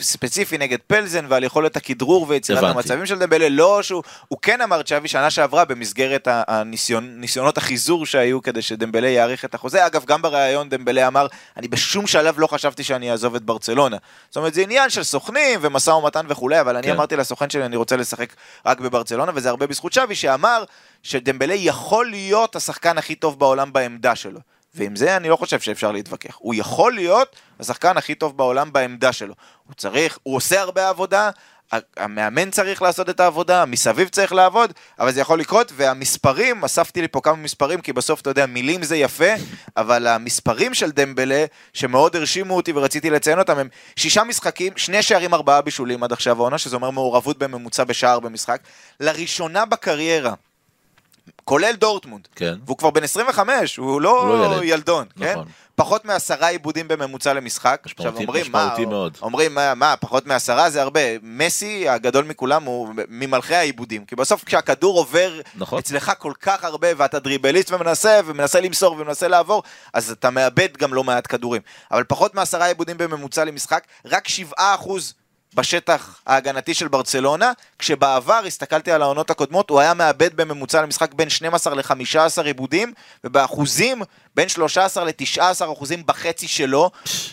הספציפי נגד פלזן ועל יכולת הכדרור ויצירת. המצבים של דמבלה, לא שהוא, הוא כן אמר צ'אבי שנה שעברה במסגרת הניסיון, ניסיונות החיזור שהיו כדי שדמבלה יאריך את החוזה, אגב גם בריאיון דמבלה אמר, אני בשום שלב לא חשבתי שאני אעזוב את ברצלונה. זאת אומרת זה עניין של סוכנים ומשא ומתן וכולי, אבל אני כן. אמרתי לסוכן שלי אני רוצה לשחק רק בברצלונה, וזה הרבה בזכות שווי שאמר שדמבלה יכול להיות השחקן הכי טוב בעולם בעמדה שלו. ועם זה אני לא חושב שאפשר להתווכח. הוא יכול להיות השחקן הכי טוב בעולם בעמדה שלו. הוא צריך, הוא עושה הרבה עבודה, המאמן צריך לעשות את העבודה, מסביב צריך לעבוד, אבל זה יכול לקרות, והמספרים, אספתי לי פה כמה מספרים, כי בסוף, אתה יודע, מילים זה יפה, אבל המספרים של דמבלה, שמאוד הרשימו אותי ורציתי לציין אותם, הם שישה משחקים, שני שערים, ארבעה בישולים עד עכשיו העונה, שזה אומר מעורבות בממוצע בשער במשחק. לראשונה בקריירה, כולל דורטמונד. כן. והוא כבר בן 25, הוא לא, הוא לא ילד. ילדון, כן? נכון. כן? פחות מעשרה עיבודים בממוצע למשחק. עכשיו אומרים, מה, מאוד. אומרים, מה, מה, פחות מעשרה זה הרבה. מסי, הגדול מכולם, הוא ממלכי העיבודים. כי בסוף כשהכדור עובר נכון. אצלך כל כך הרבה, ואתה דריבליסט ומנסה, ומנסה למסור ומנסה לעבור, אז אתה מאבד גם לא מעט כדורים. אבל פחות מעשרה עיבודים בממוצע למשחק, רק שבעה אחוז בשטח ההגנתי של ברצלונה, כשבעבר, הסתכלתי על העונות הקודמות, הוא היה מאבד בממוצע למשחק בין 12 ל-15 עיבודים, ובאחוזים בין 13 ל-19 אחוזים בחצי שלו,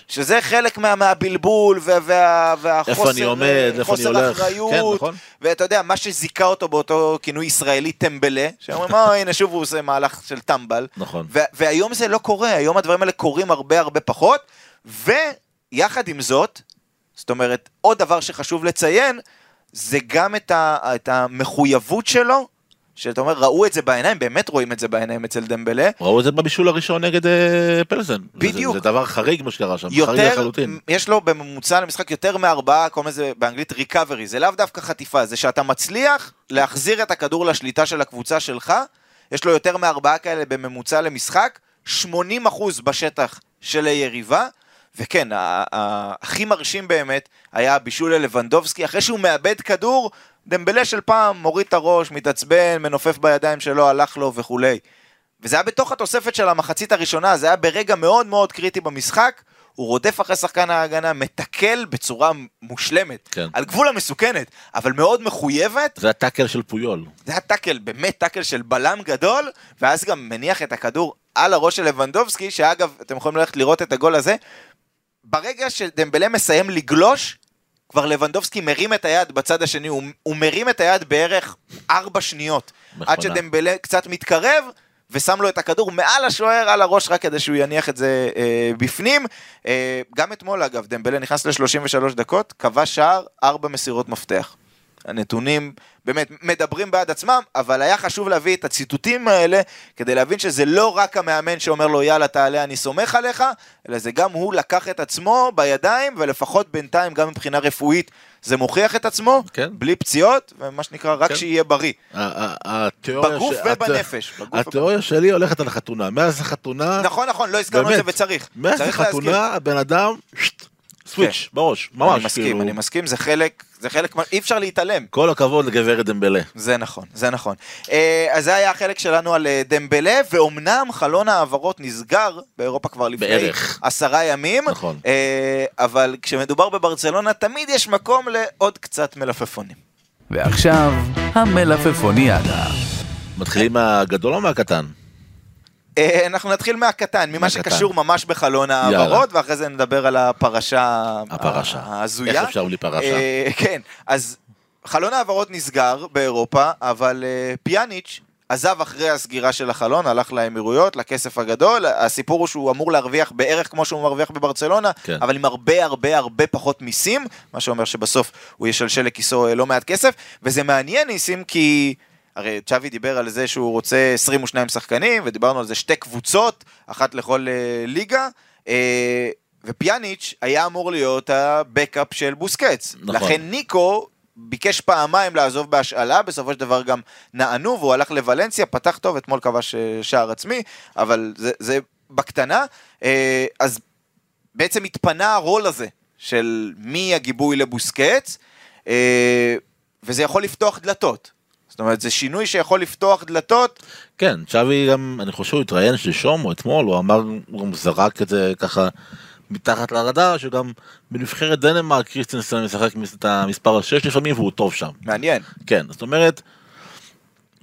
שזה חלק מה, מהבלבול וה, וה, והחוסר איפה אני עומד, איפה אני הולך, אחריות, כן, נכון. ואתה יודע, מה שזיכה אותו באותו כינוי ישראלי טמבלה, שאומרים, אה, הנה שוב הוא עושה מהלך של טמבל, נכון. והיום זה לא קורה, היום הדברים האלה קורים הרבה הרבה פחות, ויחד עם זאת, זאת אומרת, עוד דבר שחשוב לציין, זה גם את, ה, את המחויבות שלו, שאתה אומר, ראו את זה בעיניים, באמת רואים את זה בעיניים אצל דמבלה. ראו את זה בבישול הראשון נגד אה, פלזן. בדיוק. זה, זה דבר חריג מה שקרה שם, יותר, חריג לחלוטין. יש לו בממוצע למשחק יותר מארבעה, קוראים לזה באנגלית ריקאברי, זה לאו דווקא חטיפה, זה שאתה מצליח להחזיר את הכדור לשליטה של הקבוצה שלך, יש לו יותר מארבעה כאלה בממוצע למשחק, 80% בשטח של היריבה, וכן, הכי מרשים באמת היה הבישול ללבנדובסקי, אחרי שהוא מאבד כדור, דמבלה של פעם מוריד את הראש, מתעצבן, מנופף בידיים שלו, הלך לו וכולי. וזה היה בתוך התוספת של המחצית הראשונה, זה היה ברגע מאוד מאוד קריטי במשחק, הוא רודף אחרי שחקן ההגנה, מתקל בצורה מושלמת, כן. על גבול המסוכנת, אבל מאוד מחויבת. זה הטאקל של פויול. זה הטאקל, באמת טאקל של בלם גדול, ואז גם מניח את הכדור על הראש של לבנדובסקי, שאגב, אתם יכולים ללכת לראות את הגול הזה, ברגע שדמבלה מסיים לגלוש, כבר לבנדובסקי מרים את היד בצד השני, הוא, הוא מרים את היד בערך ארבע שניות. מכונה. עד שדמבלה קצת מתקרב, ושם לו את הכדור מעל השוער, על הראש, רק כדי שהוא יניח את זה אה, בפנים. אה, גם אתמול, אגב, דמבלה נכנס ל-33 דקות, כבש שער, ארבע מסירות מפתח. הנתונים באמת מדברים בעד עצמם, אבל היה חשוב להביא את הציטוטים האלה כדי להבין שזה לא רק המאמן שאומר לו יאללה תעלה אני סומך עליך, אלא זה גם הוא לקח את עצמו בידיים, ולפחות בינתיים גם מבחינה רפואית זה מוכיח את עצמו, כן. בלי פציעות, ומה שנקרא רק כן. שיהיה בריא. בגוף ובנפש. התיאוריה שלי הולכת על החתונה, מאז החתונה... נכון נכון, לא הזכרנו את זה וצריך. מאז החתונה הבן אדם... סוויץ' כן. בראש, ממש. אני מסכים, כאילו... אני מסכים, זה חלק, זה חלק, אי אפשר להתעלם. כל הכבוד לגברת דמבלה. זה נכון, זה נכון. אה, אז זה היה החלק שלנו על אה, דמבלה, ואומנם חלון העברות נסגר באירופה כבר לפני בערך. עשרה ימים. נכון. אה, אבל כשמדובר בברצלונה, תמיד יש מקום לעוד קצת מלפפונים. ועכשיו, המלפפוניאדה. מתחילים מהגדול או מהקטן? אה, אנחנו נתחיל מהקטן, ממה מהקטן. שקשור ממש בחלון יאללה. ההעברות, ואחרי זה נדבר על הפרשה הפרשה. ההזויה. איך אפשר בלי פרשה? אה, כן, אז חלון ההעברות נסגר באירופה, אבל אה, פיאניץ' עזב אחרי הסגירה של החלון, הלך לאמירויות, לכסף הגדול, הסיפור הוא שהוא אמור להרוויח בערך כמו שהוא מרוויח בברצלונה, כן. אבל עם הרבה הרבה הרבה פחות מיסים, מה שאומר שבסוף הוא ישלשל לכיסו לא מעט כסף, וזה מעניין ניסים כי... הרי צ'אבי דיבר על זה שהוא רוצה 22 שחקנים, ודיברנו על זה שתי קבוצות, אחת לכל אה, ליגה, אה, ופיאניץ' היה אמור להיות הבקאפ של בוסקץ. נכון. לכן ניקו ביקש פעמיים לעזוב בהשאלה, בסופו של דבר גם נענו, והוא הלך לוולנסיה, פתח טוב, אתמול כבש אה, שער עצמי, אבל זה, זה בקטנה. אה, אז בעצם התפנה הרול הזה של מי הגיבוי לבוסקץ, אה, וזה יכול לפתוח דלתות. זאת אומרת, זה שינוי שיכול לפתוח דלתות, כן, צ'אבי גם, אני חושב שהוא התראיין שלשום או אתמול, הוא אמר, הוא גם זרק את זה ככה מתחת לרדאר, שגם בנבחרת דנמרק קריסטנסן משחק את המספר השש לפעמים והוא טוב שם. מעניין. כן, זאת אומרת,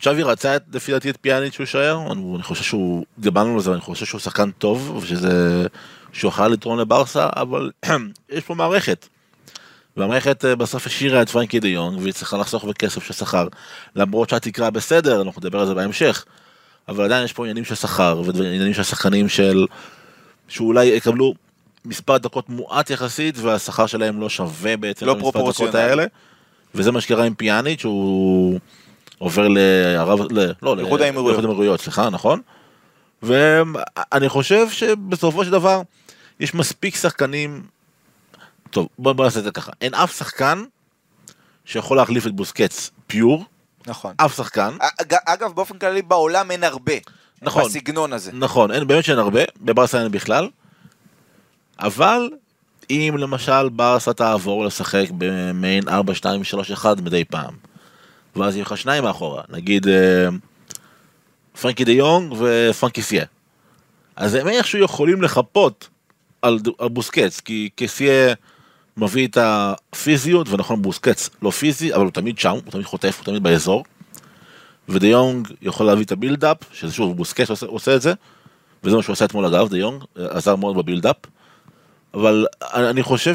צ'אבי רצה את, לפי דעתי את פיאניץ' שהוא יישאר, אני, אני חושב שהוא, דיברנו על זה, אני חושב שהוא שחקן טוב, ושזה, שהוא יוכל לתרום לברסה, אבל יש פה מערכת. והמערכת אה, בסוף השאירה את פרנקי דה יונג, והיא צריכה לחסוך בכסף של שכר, למרות שהתקרה בסדר, אנחנו נדבר על זה בהמשך, אבל עדיין יש פה עניינים של שכר, ועניינים של שחקנים של, שאולי יקבלו מספר דקות מועט יחסית, והשכר שלהם לא שווה בעצם לא פרופורציונלי. האלה, וזה מה שקרה עם פיאניץ', שהוא עובר לערב, ל, לא. לאיחוד האמירויות, סליחה, נכון? ואני חושב שבסופו של דבר, יש מספיק שחקנים, טוב, בוא, בוא נעשה את זה ככה, אין אף שחקן שיכול להחליף את בוסקץ פיור, נכון. אף שחקן, אג- אגב, באופן כללי בעולם אין הרבה. נכון. בסגנון הזה. נכון, אין, באמת שאין הרבה, בברסה אין בכלל, אבל אם למשל ברסה תעבור לשחק במעין 4, 2, 3, 1 מדי פעם, ואז יהיו לך שניים מאחורה, נגיד אה, פרנקי דה יונג ופרנקי סיה. אז הם איכשהו יכולים לחפות על, על בוסקץ, כי כסיה מביא את הפיזיות, ונכון בוסקץ לא פיזי, אבל הוא תמיד שם, הוא תמיד חוטף, הוא תמיד באזור. ודה יונג יכול להביא את ה build-up, שזה שוב בוסקץ עושה, עושה את זה, וזה מה שהוא עשה אתמול אגב, דה יונג, עזר מאוד ב build-up. אבל אני חושב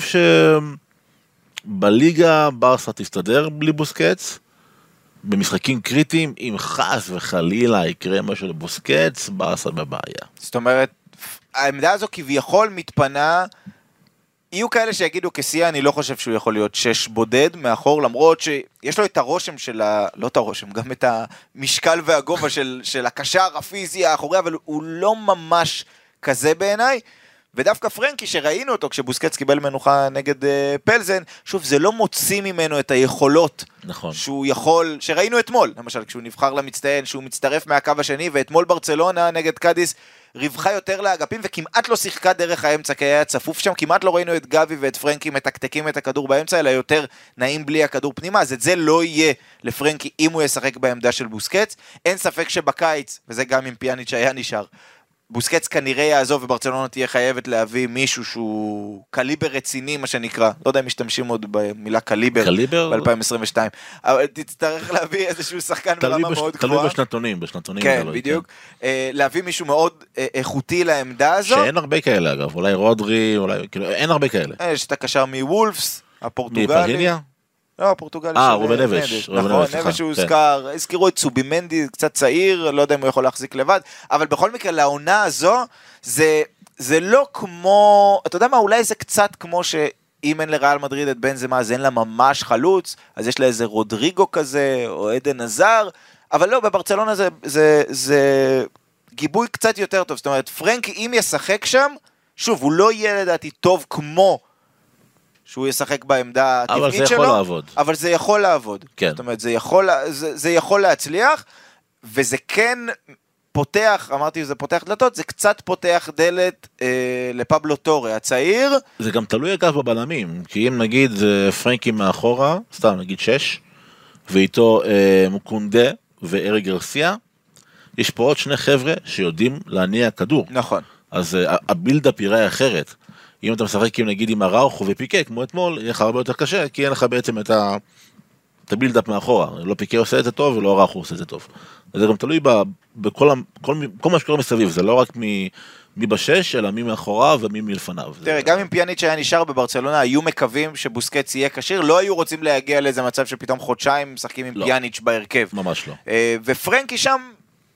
שבליגה ברסה תסתדר בלי בוסקץ. במשחקים קריטיים, אם חס וחלילה יקרה משהו לבוסקץ, ברסה בבעיה. זאת אומרת, העמדה הזו כביכול מתפנה, יהיו כאלה שיגידו כסיה, אני לא חושב שהוא יכול להיות שש בודד מאחור, למרות שיש לו את הרושם של ה... לא את הרושם, גם את המשקל והגובה של, של הקשר הפיזי האחורי, אבל הוא לא ממש כזה בעיניי. ודווקא פרנקי, שראינו אותו כשבוסקץ קיבל מנוחה נגד uh, פלזן, שוב, זה לא מוציא ממנו את היכולות נכון. שהוא יכול, שראינו אתמול, למשל כשהוא נבחר למצטיין, שהוא מצטרף מהקו השני, ואתמול ברצלונה נגד קאדיס ריווחה יותר לאגפים וכמעט לא שיחקה דרך האמצע כי היה צפוף שם, כמעט לא ראינו את גבי ואת פרנקי מתקתקים את הכדור באמצע, אלא יותר נעים בלי הכדור פנימה, אז את זה לא יהיה לפרנקי אם הוא ישחק בעמדה של בוסקץ. אין ספק שבקיץ, וזה גם אם פיאניץ' היה נשאר, בוסקץ כנראה יעזוב וברצלונה תהיה חייבת להביא מישהו שהוא קליבר רציני מה שנקרא, לא יודע אם משתמשים עוד במילה קליבר, קליבר? ב-2022, אבל תצטרך להביא איזשהו שחקן תלוי ברמה בש- מאוד תלוי גבוהה. בשנתונים, בשנתונים. כן, תלוי, בדיוק. אה, להביא מישהו מאוד אה, איכותי לעמדה הזו. שאין הרבה כאלה אגב, אולי רודרי, אולי, כאילו, אין הרבה כאלה. אה, יש את הקשר מוולפס, הפורטוגלי. מפרגיניה? לא, הפורטוגלי אה, של רובן אה, נבש, נכון, נבש, כן. שהוזכר, הזכירו את צובימנדי, קצת צעיר, לא יודע אם הוא יכול להחזיק לבד, אבל בכל מקרה, לעונה הזו, זה, זה לא כמו, אתה יודע מה, אולי זה קצת כמו ש... אם אין לריאל מדריד את בנזמה אז אין לה ממש חלוץ, אז יש לה איזה רודריגו כזה, או עדן עזר, אבל לא, בברצלונה זה, זה, זה גיבוי קצת יותר טוב, זאת אומרת, פרנק אם ישחק שם, שוב, הוא לא יהיה לדעתי טוב כמו שהוא ישחק בעמדה אבל הטבעית זה שלו, יכול לעבוד. אבל זה יכול לעבוד. כן. זאת אומרת, זה יכול, זה, זה יכול להצליח, וזה כן פותח, אמרתי, זה פותח דלתות, זה קצת פותח דלת אה, לפבלו טורי הצעיר, זה גם תלוי אגב בבלמים, כי אם נגיד זה פרנקי מאחורה, סתם נגיד 6, ואיתו אה, כמו קונדה וארי גרסיה, יש פה עוד שני חבר'ה שיודעים להניע כדור. נכון. אז ה build-up ייראה אחרת. אם אתה משחק עם נגיד עם אראוכו ופיקה כמו אתמול, יהיה לך הרבה יותר קשה, כי אין לך בעצם את את ה build-up מאחורה, לא פיקה עושה את זה טוב ולא אראוכו עושה את זה טוב. זה גם תלוי ב, בכל ה, כל, כל מה שקורה מסביב, זה לא רק מ, מי בשש, אלא מי מאחוריו ומי מלפניו. תראה, גם אם פיאניץ' היה נשאר בברצלונה, היו מקווים שבוסקץ יהיה כשיר, לא היו רוצים להגיע לאיזה מצב שפתאום חודשיים משחקים עם לא. פיאניץ' בהרכב. ממש לא. אה, ופרנקי שם,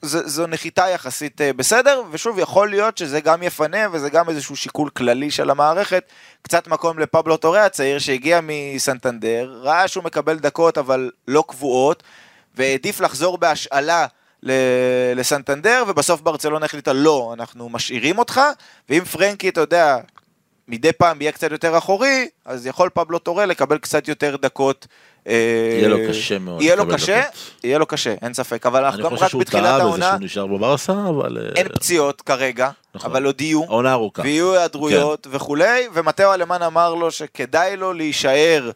זו, זו נחיתה יחסית אה, בסדר, ושוב, יכול להיות שזה גם יפנה, וזה גם איזשהו שיקול כללי של המערכת. קצת מקום לפבלו טורי הצעיר, שהגיע מסנטנדר, ראה שהוא מקבל דקות, אבל לא קבועות, והעדיף לחזור בהשאלה. לסנטנדר, ובסוף ברצלונה החליטה לא, אנחנו משאירים אותך, ואם פרנקי, אתה יודע, מדי פעם יהיה קצת יותר אחורי, אז יכול פבלו טורה לקבל קצת יותר דקות. אה, יהיה לו קשה מאוד יהיה לו קשה. יהיה לו קשה, אין ספק, אבל אנחנו אני גם חושב רק שהוא בתחילת טעה בזה העונה, שהוא נשאר בברסה, אבל... אה, אין פציעות כרגע, נכון. אבל עוד יהיו, העונה ארוכה. ויהיו היעדרויות כן. וכולי, ומטאו אלמן אמר לו שכדאי לו להישאר.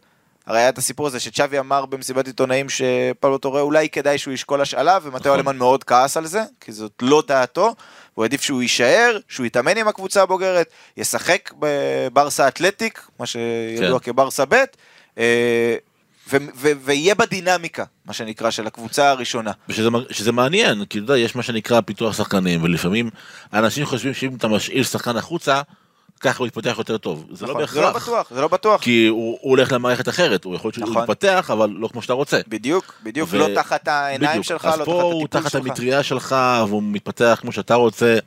הרי היה את הסיפור הזה שצ'אבי אמר במסיבת עיתונאים שפאולו טורה אולי כדאי שהוא ישקול השאלה, ומטאו נכון. אלמן מאוד כעס על זה, כי זאת לא דעתו, הוא העדיף שהוא יישאר, שהוא יתאמן עם הקבוצה הבוגרת, ישחק בברסה אתלטיק, מה שידוע כן. כברסה ב', אה, ו- ו- ויהיה בדינמיקה, מה שנקרא, של הקבוצה הראשונה. ושזה שזה מעניין, כי אתה יודע, יש מה שנקרא פיתוח שחקנים, ולפעמים אנשים חושבים שאם אתה משאיל שחקן החוצה, ככה הוא יתפתח יותר טוב. זה לא נכון, זה לא בהכרח. בטוח, זה לא בטוח. כי הוא, הוא הולך למערכת אחרת, הוא יכול להיות שהוא נכון. יתפתח, אבל לא כמו שאתה רוצה. בדיוק, בדיוק, ו- לא תחת העיניים בדיוק. שלך, אז לא פה תחת הוא הטיפול תחת שלך. המטריה שלך, והוא מתפתח כמו שאתה רוצה,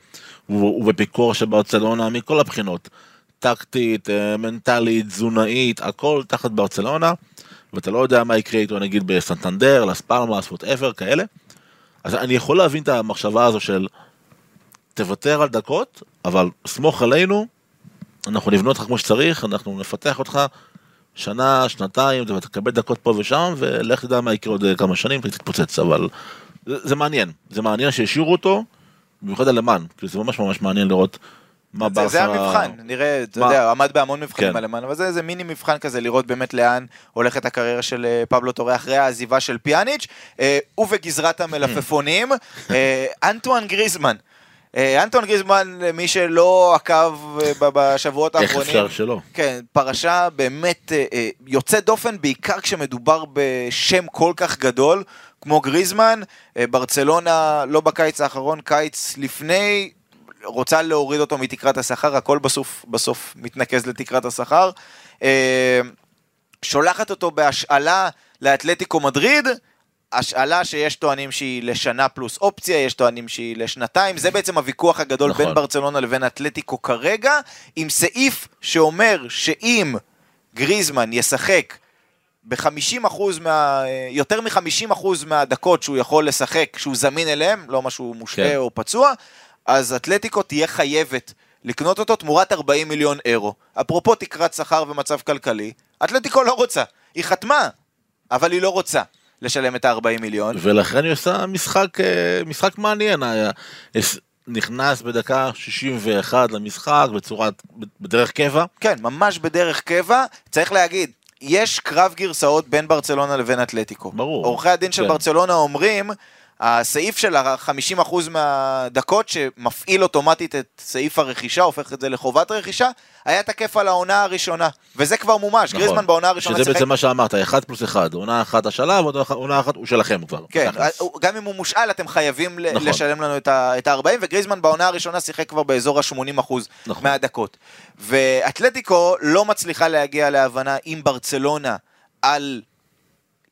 הוא, הוא בפיקור של ברצלונה מכל הבחינות. טקטית, אה, מנטלית, תזונאית, הכל תחת ברצלונה, ואתה לא יודע מה יקרה איתו נגיד בסנטנדר, לס פלמאס, ווטאבר, כאלה. אז אני יכול להבין את המחשבה הזו של תוותר על דקות, אבל סמוך עלינו, אנחנו נבנה אותך כמו שצריך, אנחנו נפתח אותך שנה, שנתיים, ותקבל דקות פה ושם, ולך תדע מה יקרה עוד אה, כמה שנים, ותתפוצץ, אבל זה, זה מעניין, זה מעניין שהשאירו אותו, במיוחד אלמן, כאילו זה ממש ממש מעניין לראות מה זה, ברסה... זה המבחן, נראה, אתה מה- יודע, עמד בהמון מבחנים כן. על למען, אבל זה, זה מיני מבחן כזה, לראות באמת לאן הולכת הקריירה של אה, פבלו טורי אחרי העזיבה של פיאניץ', אה, ובגזרת המלפפונים, אה, אנטואן גריזמן. אה, אנטואן גריזמן, מי שלא עקב אה, בשבועות איך האחרונים, אפשר שלא? כן, פרשה באמת יוצאת דופן, בעיקר כשמדובר בשם כל כך גדול כמו גריזמן. ברצלונה, לא בקיץ האחרון, קיץ לפני, רוצה להוריד אותו מתקרת השכר, הכל בסוף, בסוף מתנקז לתקרת השכר. אה, שולחת אותו בהשאלה לאתלטיקו מדריד, השאלה שיש טוענים שהיא לשנה פלוס אופציה, יש טוענים שהיא לשנתיים, זה בעצם הוויכוח הגדול נכון. בין ברצלונה לבין אתלטיקו כרגע, עם סעיף שאומר שאם גריזמן ישחק ב-50% מה... יותר מ-50% מהדקות שהוא יכול לשחק, שהוא זמין אליהם, לא משהו מושעה כן. או פצוע, אז אתלטיקו תהיה חייבת לקנות אותו תמורת 40 מיליון אירו. אפרופו תקרת שכר ומצב כלכלי, אתלטיקו לא רוצה, היא חתמה, אבל היא לא רוצה לשלם את ה-40 מיליון. ולכן היא עושה משחק, אה, משחק מעניין, היה- יש- נכנס בדקה 61 למשחק בצורת, בדרך קבע, כן, ממש בדרך קבע. צריך להגיד, יש קרב גרסאות בין ברצלונה לבין אתלטיקו. ברור. עורכי הדין של כן. ברצלונה אומרים, הסעיף של ה-50% מהדקות שמפעיל אוטומטית את סעיף הרכישה, הופך את זה לחובת רכישה, היה תקף על העונה הראשונה. וזה כבר מומש, נכון. גריזמן בעונה הראשונה שזה בעצם מה שאמרת, אחד פלוס אחד, עונה אחת השלב, עונה אחת הוא שלכם כבר. כן, תכלס. גם אם הוא מושאל, אתם חייבים נכון. לשלם לנו את ה-40, וגריזמן בעונה הראשונה שיחק כבר באזור ה-80% נכון. מהדקות. ואתלטיקו לא מצליחה להגיע להבנה עם ברצלונה על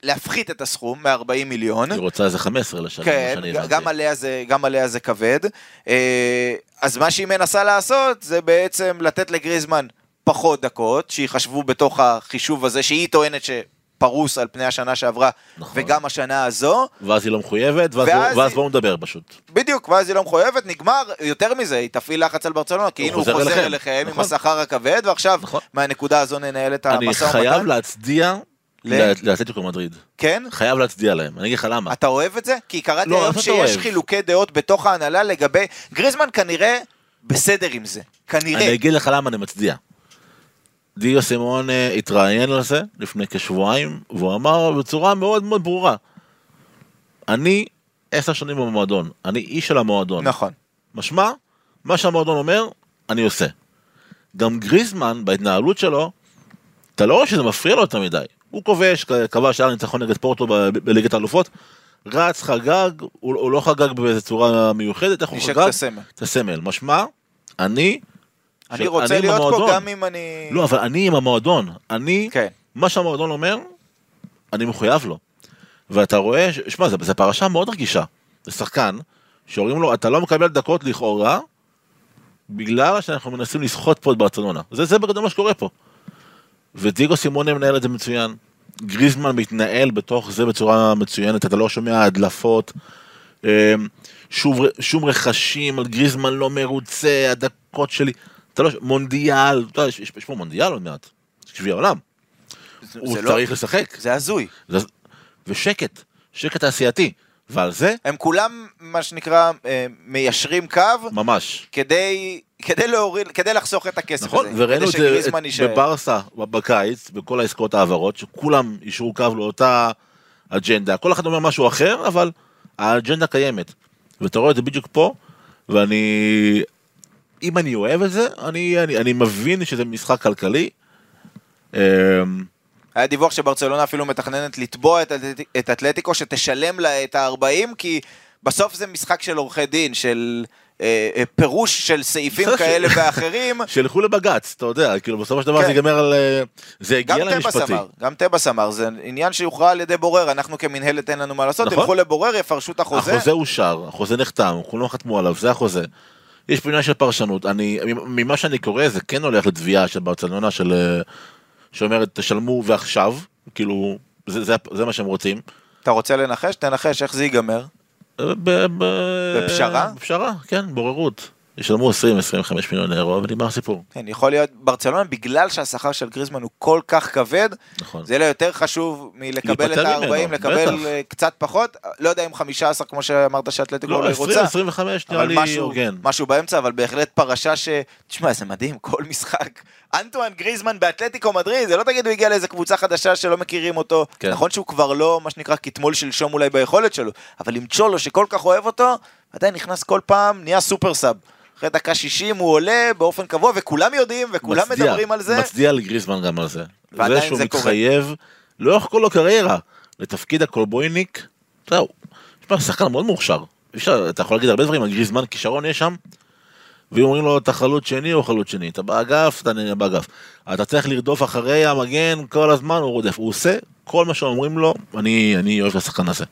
להפחית את הסכום מ-40 מיליון. היא רוצה איזה 15 לשלם, כן. גם עליה, זה, גם עליה זה כבד. אה, אז מה שהיא מנסה לעשות זה בעצם לתת לגריזמן פחות דקות, שיחשבו בתוך החישוב הזה, שהיא טוענת שפרוס על פני השנה שעברה, נכון. וגם השנה הזו. ואז היא לא מחויבת, ואז ואז ואז היא- בואו נדבר פשוט. בדיוק, ואז היא לא מחויבת, נגמר, יותר מזה, היא תפעיל לחץ על ברצלונה, כי הנה הוא חוזר חוזר אליכם. אליכם עם נכון. השכר הכבד, ועכשיו נכון. מהנקודה הזו ננהל את אני המשא חייב ומתן. להצדיע ל- לאתלטיקו מדריד. כן? חייב להצדיע להם, אני אגיד לך למה. אתה אוהב את זה? כי קראתי לא, היום שיש. חילוקי דעות בתוך ההנהלה לגבי... גריזמן כנראה בסדר עם זה. כנראה. אני אגיד לך למה אני מצדיע. דיו סימון אה, התראיין על זה לפני כשבועיים, והוא אמר בצורה מאוד מאוד ברורה, אני עשר שנים במועדון, אני איש של המועדון. נכון. משמע, מה שהמועדון אומר, אני עושה. גם גריזמן, בהתנהלות שלו, אתה לא רואה שזה מפריע לו יותר מדי. הוא כובש, קבע שער ניצחון נגד פורטו בליגת האלופות, רץ, חגג, הוא, הוא לא חגג באיזה צורה מיוחדת, איך הוא נשק חגג? את הסמל. את הסמל. משמע, אני... אני רוצה עם להיות פה המועדון. גם אם אני... לא, אבל אני עם המועדון. אני, כן. מה שהמועדון אומר, אני מחויב לו. ואתה רואה, שמע, זו פרשה מאוד רגישה. זה שחקן, שאומרים לו, אתה לא מקבל דקות לכאורה, בגלל שאנחנו מנסים לסחוט פה את ברצלונה. זה, זה בגדול מה שקורה פה. ודיגו סימונה מנהל את זה מצוין. גריזמן מתנהל בתוך זה בצורה מצוינת, אתה לא שומע הדלפות. אמ, שוב, שום רכשים על גריזמן לא מרוצה, הדקות שלי. אתה לא, ש- מונדיאל, אתה יודע, יש, יש פה מונדיאל עוד מעט, גביע העולם. הוא זה לא- צריך לשחק. זה הזוי. זה- ושקט, שקט תעשייתי. ועל זה, הם כולם, מה שנקרא, אה, מיישרים קו ממש. כדי, כדי להוריד, כדי לחסוך את הכסף נכון, הזה. וראינו כדי את זה את-. בברסה בקיץ, בכל העסקאות העברות, שכולם אישרו קו לאותה אג'נדה. כל אחד אומר משהו אחר, אבל האג'נדה קיימת. ואתה רואה את זה בדיוק פה, ואני... אם אני אוהב את זה, אני, אני, אני מבין שזה משחק כלכלי. היה דיווח שברצלונה אפילו מתכננת לתבוע את, את אתלטיקו שתשלם לה את ה-40, כי בסוף זה משחק של עורכי דין, של אה, אה, פירוש של סעיפים כאלה ואחרים. שילכו לבג"ץ, אתה יודע, כאילו בסופו של דבר כן. זה ייגמר על... אה, זה הגיע למשפטי. אמר, גם טבעס אמר, זה עניין שיוכרע על ידי בורר, אנחנו כמינהלת אין לנו מה לעשות, נכון. תלכו לבורר, יפרשו את החוזה. החוזה אושר, החוזה נחתם, כולם חתמו עליו, זה החוזה. יש פה עניין של פרשנות, אני, ממה שאני קורא זה כן הולך לתביעה של ברצלונה של, שאומרת תשלמו ועכשיו, כאילו, זה, זה, זה מה שהם רוצים. אתה רוצה לנחש? תנחש איך זה ייגמר. בפשרה? בפשרה, כן, בוררות. ישלמו 20-25 מיליון אירו ונגמר הסיפור. כן, יכול להיות, ברצלונה, בגלל שהשכר של גריזמן הוא כל כך כבד, נכון. זה יהיה לה יותר חשוב מלקבל את להיפטר ממנו, ה-40, לקבל בטח. אה, קצת פחות, לא יודע אם 15 כמו שאמרת שאתלטיקו לא, לא רוצה, 20-25 נראה לי משהו, הוגן. משהו באמצע, אבל בהחלט פרשה ש... תשמע, זה מדהים, כל משחק. אנטואן גריזמן באתלטיקו מדריד, זה לא תגיד הוא הגיע לאיזה קבוצה חדשה שלא מכירים אותו. כן. נכון שהוא כבר לא, מה שנקרא, כתמול שלשום אולי ביכולת שלו, אבל עם צ'ולו שכל כך אוהב אותו, עדיין נכנס כל פעם, נהיה סופר סאב. אחרי דקה 60 הוא עולה באופן קבוע, וכולם יודעים, וכולם מצדיע, מדברים על זה. מצדיע לגריזמן גם על זה. זה שהוא זה קורה. מתחייב, לאורך כל הקריירה, לתפקיד הקולבויניק, זהו. תשמע, שחקן מאוד מוכשר. אפשר, אתה יכול להגיד הרבה דברים על גריזמן, כישרון יש שם. ואם אומרים לו אתה חלוץ שני או חלוץ שני, אתה באגף, אתה נהנה באגף. אתה צריך לרדוף אחרי המגן כל הזמן, הוא רודף. הוא עושה כל מה שאומרים לו, אני, אני אוהב את השחקן הזה.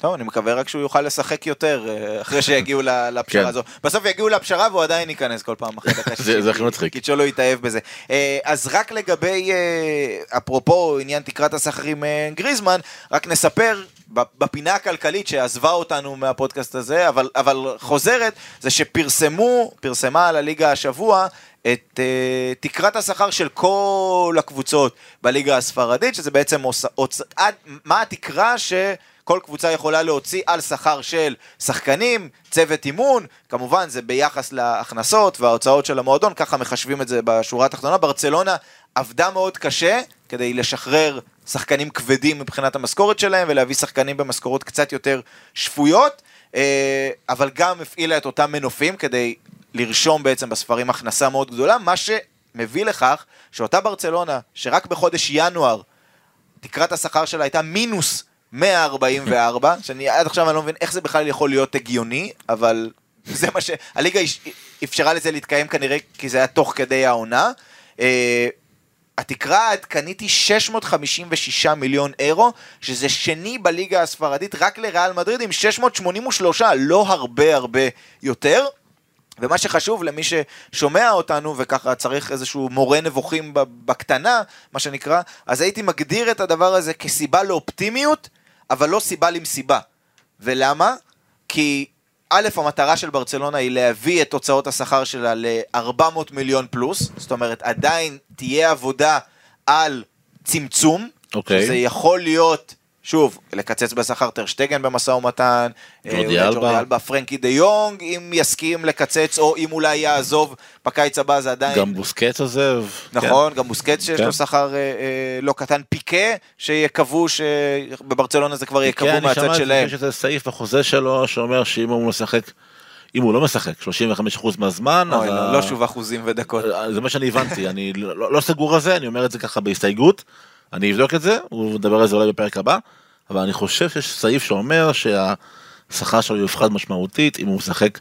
טוב, אני מקווה רק שהוא יוכל לשחק יותר אה, אחרי שיגיעו לפשרה כן. הזו. בסוף יגיעו לפשרה והוא עדיין ייכנס כל פעם אחרי דקה 60. זה הכי מצחיק. כי צ'ולו יתאהב בזה. אה, אז רק לגבי, אה, אפרופו עניין תקרת השכר עם גריזמן, רק נספר בפינה הכלכלית שעזבה אותנו מהפודקאסט הזה, אבל, אבל חוזרת, זה שפרסמו, פרסמה על הליגה השבוע, את uh, תקרת השכר של כל הקבוצות בליגה הספרדית, שזה בעצם. הוצ... עד... מה התקרה שכל קבוצה יכולה להוציא על שכר של שחקנים, צוות אימון, כמובן זה ביחס להכנסות וההוצאות של המועדון, ככה מחשבים את זה בשורה התחתונה. ברצלונה עבדה מאוד קשה כדי לשחרר שחקנים כבדים מבחינת המשכורת שלהם ולהביא שחקנים במשכורות קצת יותר שפויות, אה, אבל גם הפעילה את אותם מנופים כדי לרשום בעצם בספרים הכנסה מאוד גדולה, מה שמביא לכך שאותה ברצלונה, שרק בחודש ינואר תקרת השכר שלה הייתה מינוס 144, שאני עד עכשיו אני לא מבין איך זה בכלל יכול להיות הגיוני, אבל זה מה ש... הליגה יש- אפשרה לזה להתקיים כנראה כי זה היה תוך כדי העונה. אה, התקרה העדכנית היא 656 מיליון אירו, שזה שני בליגה הספרדית רק לריאל מדריד עם 683, לא הרבה הרבה יותר. ומה שחשוב למי ששומע אותנו וככה צריך איזשהו מורה נבוכים בקטנה, מה שנקרא, אז הייתי מגדיר את הדבר הזה כסיבה לאופטימיות, אבל לא סיבה למסיבה. ולמה? כי א', המטרה של ברצלונה היא להביא את תוצאות השכר שלה ל-400 מיליון פלוס, זאת אומרת עדיין תהיה עבודה על צמצום, אוקיי. שזה יכול להיות, שוב, לקצץ בשכר טרשטגן במשא ומתן, ג'ורדי אה, אולי אלבה. ג'ורדי אלבה, פרנקי דה יונג, אם יסכים לקצץ, או אם אולי יעזוב בקיץ הבא, זה עדיין... גם בוסקץ עוזב. נכון, גם בוסקץ שיש כן. לו שכר אה, אה, לא קטן, פיקה, שיקוו שבברצלונה זה כבר כן, אני מהצד שמעתי שלהם. שיש איזה סעיף בחוזה שלו שאומר שאם הוא משחק, אם הוא לא משחק 35% מהזמן, אוי, לא, ה- לא שוב אחוזים ודקות. זה מה שאני הבנתי, אני לא, לא סגור על זה, אני אומר את זה ככה בהסתייגות, אני אבדוק את זה, הוא מדבר על זה אולי בפרק הבא, אבל אני חושב שיש סעיף שאומר שהשכר שלו יופחד משמעותית אם הוא משחק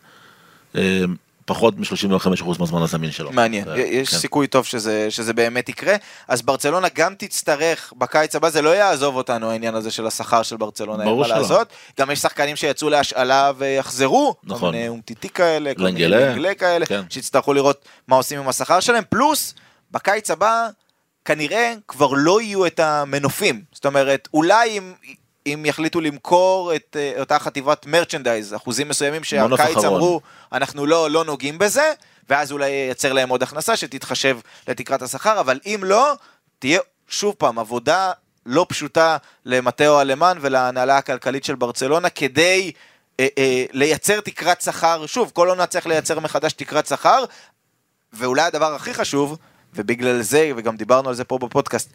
אה, פחות מ-35% מהזמן הזמין שלו. מעניין, אה, יש כן. סיכוי טוב שזה, שזה באמת יקרה. אז ברצלונה גם תצטרך בקיץ הבא, זה לא יעזוב אותנו העניין הזה של השכר של ברצלונה, ברור שלא. לעשות. גם יש שחקנים שיצאו להשאלה ויחזרו, נכון. כל מיני אומטיטי כאלה, כל מיני. לנגלה כאלה, כן. שיצטרכו לראות מה עושים עם השכר שלהם, פלוס בקיץ הבא כנראה כבר לא יהיו את המנופים. זאת אומרת, אולי אם... אם יחליטו למכור את אה, אותה חטיבת מרצ'נדייז, אחוזים מסוימים שהקיץ. אמרו, אנחנו לא, לא נוגעים בזה, ואז אולי ייצר להם עוד הכנסה שתתחשב לתקרת השכר, אבל אם לא, תהיה שוב פעם עבודה לא פשוטה למטאו אלמן ולהנהלה הכלכלית של ברצלונה כדי אה, אה, לייצר תקרת שכר, שוב, כל עונה צריך לייצר מחדש תקרת שכר, ואולי הדבר הכי חשוב, ובגלל זה, וגם דיברנו על זה פה בפודקאסט,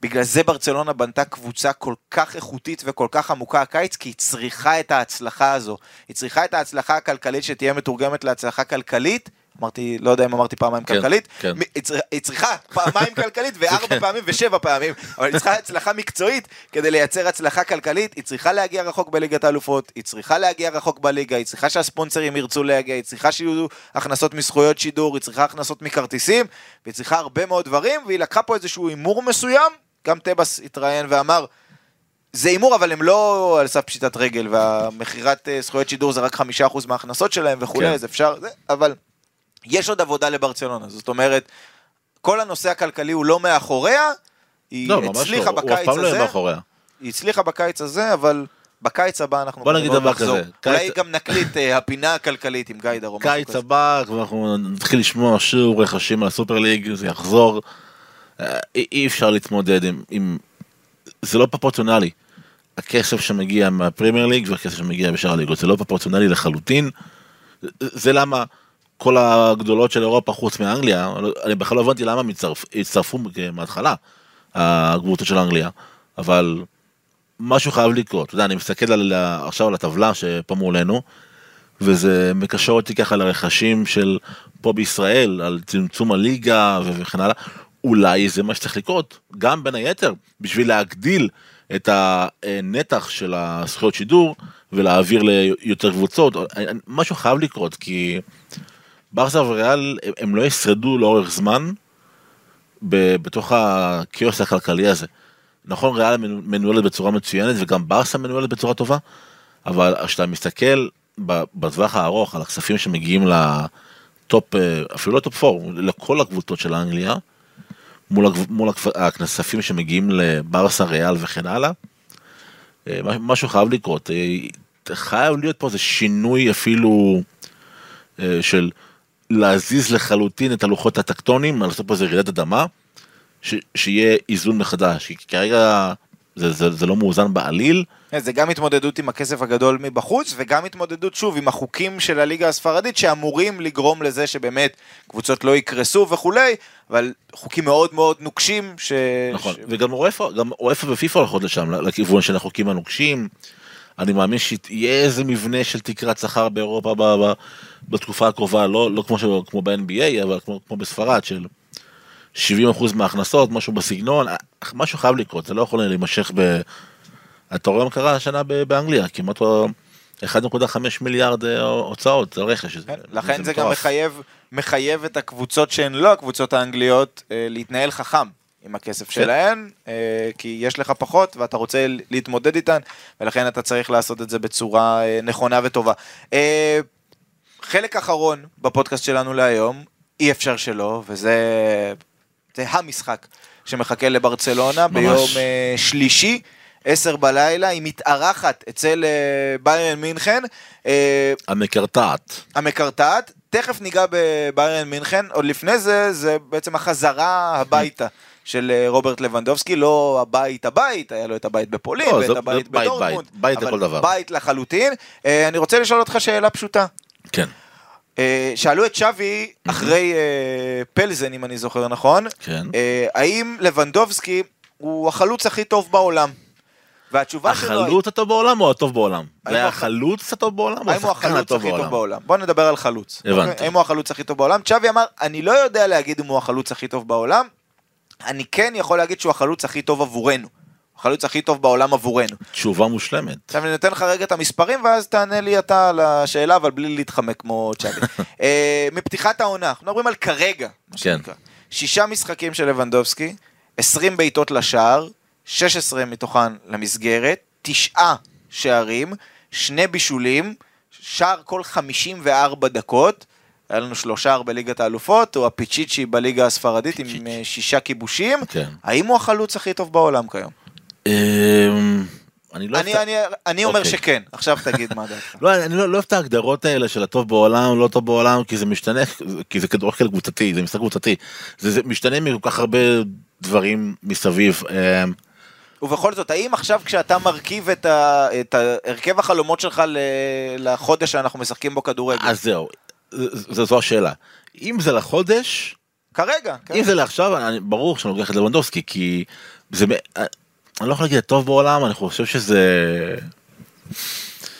בגלל זה ברצלונה בנתה קבוצה כל כך איכותית וכל כך עמוקה הקיץ, כי היא צריכה את ההצלחה הזו. היא צריכה את ההצלחה הכלכלית שתהיה מתורגמת להצלחה כלכלית. אמרתי, לא יודע אם אמרתי פעמיים כן, כלכלית, כן. היא צריכה- היא צריכה פעמיים כלכלית וארבע פעמים ושבע פעמים, אבל היא צריכה הצלחה מקצועית. כדי לייצר הצלחה כלכלית, היא צריכה להגיע רחוק בליגת האלופות, היא צריכה להגיע רחוק בליגה, היא צריכה שהספונסרים ירצו להגיע, היא צריכה שיהיו הכנסות מזכויות שידור, היא צריכה הכנסות מכרטיסים, והיא צריכה הרבה מאוד דברים, והיא לקחה פה איזשהו הימור מסוים, גם טבס התראיין ואמר, זה הימור, אבל הם לא על סף פשיטת רגל, והמכירת אה, זכויות שידור זה רק חמישה אחוז מההכנסות שלהם וכולי, כן. אז אפשר, זה, אבל יש עוד עבודה לברצלונה, זאת אומרת, כל הנושא הכלכלי הוא לא מאחוריה, היא לא, הצליחה לא, הוא אף בקיץ פעם לא הזה, יהיה מאחוריה. היא הצליחה בקיץ הזה, אבל בקיץ הבא אנחנו בוא נגיד דבר. כזה, אולי קיץ- גם נקליט אה, הפינה הכלכלית עם או משהו קיץ. הבא אנחנו נתחיל לשמוע שוב רכשים על הסופר ליג, זה יחזור. אה, אי אי אפשר להתמודד עם, עם... זה לא פרופורציונלי. הכסף שמגיע מהפרימייר ליג והכסף שמגיע בשאר הליגות, זה לא פרופורציונלי לחלוטין. זה למה כל הגדולות של אירופה חוץ מאנגליה, אני בכלל לא הבנתי למה הם הצטרפ- הצטרפו מההתחלה, הקבוצות של אנגליה, אבל משהו חייב לקרות. אתה יודע, אני מסתכל על, עכשיו על הטבלה שפה מולנו, וזה מקשר אותי ככה לרכשים של פה בישראל, על צמצום הליגה וכן הלאה. אולי זה מה שצריך לקרות, גם בין היתר, בשביל להגדיל את הנתח של הזכויות שידור ולהעביר ליותר קבוצות. משהו חייב לקרות, כי ברסה וריאל הם- הם לא ישרדו לאורך זמן ב- בתוך הכאוס הכלכלי הזה. נכון, ריאל מנו- מנוהלת בצורה מצוינת וגם ברסה מנוהלת בצורה טובה, אבל כשאתה מסתכל בטווח הארוך על הכספים שמגיעים ל top, אה, אפילו לא top 4, לכל הקבוצות של אנגליה, מול, מול הכ- הכספים שמגיעים לברסה, ריאל וכן הלאה, אה, מש- משהו חייב לקרות. אה, חייב להיות פה איזה שינוי אפילו של להזיז לחלוטין את הלוחות הטקטונים, לעשות פה איזה רעידת אדמה, ש, שיהיה איזון מחדש, כי כרגע זה, זה, זה לא מאוזן בעליל, כן, זה גם התמודדות עם הכסף הגדול מבחוץ, וגם התמודדות שוב עם החוקים של הליגה הספרדית שאמורים לגרום לזה שבאמת קבוצות לא יקרסו וכולי, אבל חוקים מאוד מאוד נוקשים. ש... נכון, ש... וגם וופא, גם וופא ופיפ"א הולכות לשם, לכיוון של החוקים הנוקשים. אני מאמין שיהיה איזה מבנה של תקרת שכר באירופה בתקופה הקרובה, לא, לא כמו, ש, כמו ב-NBA, אבל כמו, כמו בספרד, של 70% מההכנסות, משהו בסגנון, משהו חייב לקרות, זה לא יכול להימשך ב... אתה רואה מה קרה השנה באנגליה, כמעט 1.5 מיליארד אה, הוצאות, זה רכש. כן, לכן זה גם מטורף. מחייב, מחייב את הקבוצות שהן לא הקבוצות האנגליות אה, להתנהל חכם עם הכסף. שלהן, אה, כי יש לך פחות ואתה רוצה להתמודד איתן, ולכן אתה צריך לעשות את זה בצורה אה, נכונה וטובה. חלק אחרון בפודקאסט שלנו להיום, אי אפשר שלא, וזה זה המשחק שמחכה לברצלונה ממש. ביום אה, שלישי. עשר בלילה, היא מתארחת אצל אה, ביירן מינכן. אה, המקרטעת. המקרטעת, תכף ניגע בביירן מינכן, עוד לפני זה, זה בעצם החזרה הביתה של רוברט לבנדובסקי, לא הבית הבית, היה לו את הבית בפולין, לא, ואת הבית בית, בדורטמונד, בית, בית אבל לכל דבר. בית לחלוטין. אני רוצה לשאול אותך שאלה פשוטה. כן. אה, שאלו את שווי אחרי אה, פלזן, אם אני זוכר נכון, כן. אה, האם לבנדובסקי הוא החלוץ הכי טוב בעולם? והתשובה שלו... החלוץ הטוב בעולם או הטוב בעולם? זה היה החלוץ הטוב בעולם או האם הוא השחקן החלוץ הטוב הכי טוב בעולם? בעולם? בוא נדבר על חלוץ. הבנתי. אוקיי? האם הוא החלוץ הכי טוב בעולם? צ'אבי אמר, אני לא יודע להגיד אם הוא החלוץ הכי טוב בעולם, אני כן יכול להגיד שהוא החלוץ הכי טוב עבורנו. החלוץ הכי טוב בעולם עבורנו. תשובה מושלמת. עכשיו אני נותן לך רגע את המספרים ואז תענה לי אתה על השאלה, אבל בלי להתחמק כמו צ'אבי. אה, מפתיחת העונה, אנחנו מדברים על כרגע. כן. שישה משחקים של לבנדובסקי, 20 בעיטות לשער, 16 מתוכן למסגרת, תשעה שערים, שני בישולים, שער כל 54 דקות. היה לנו שלושה בליגת האלופות, הוא הפיצ'יצ'י בליגה הספרדית עם פיצ'יצ'י. אה, שישה כיבושים. כן. האם הוא החלוץ הכי טוב בעולם כיום? אמ, אני לא... אני, אני, אני אומר אוקיי. שכן, עכשיו תגיד מה דעתך. לא, אני לא לא אוהב את ההגדרות האלה של הטוב בעולם, לא טוב בעולם, כי זה משתנה, כי זה כדורגל קבוצתי, זה משחק קבוצתי. זה, זה משתנה מכל כך הרבה דברים מסביב. אמ, ובכל זאת, האם עכשיו כשאתה מרכיב את, ה, את הרכב החלומות שלך ל, לחודש שאנחנו משחקים בו כדורגל? אז זהו, ז- ז- זו השאלה. אם זה לחודש, כרגע, כן. אם זה לעכשיו, אני, ברור שאני לוקח את לבנדובסקי, כי זה, אני לא יכול להגיד הטוב בעולם, אני חושב שזה...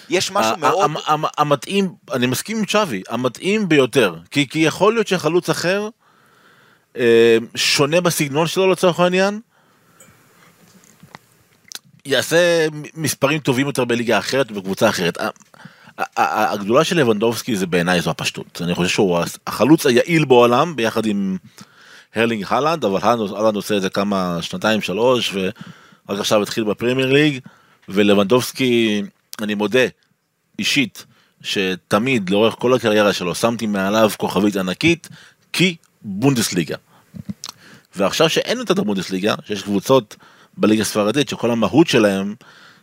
יש משהו מאוד... המתאים, אני מסכים עם צ'אבי, המתאים ביותר, כי, כי יכול להיות שחלוץ אחר, אה, שונה בסגנון שלו לצורך העניין, יעשה מספרים טובים יותר בליגה אחרת ובקבוצה אחרת. הגדולה של לבנדובסקי זה בעיניי זו הפשטות, אני חושב שהוא החלוץ היעיל בעולם ביחד עם הרלינג הלנד, אבל הלנד עושה את זה כמה שנתיים שלוש ורק עכשיו התחיל בפרמייר ליג ולבנדובסקי אני מודה אישית שתמיד לאורך כל הקריירה שלו שמתי מעליו כוכבית ענקית כי בונדסליגה. ועכשיו שאין את הבונדסליגה, שיש קבוצות בליגה הספרדית שכל המהות שלהם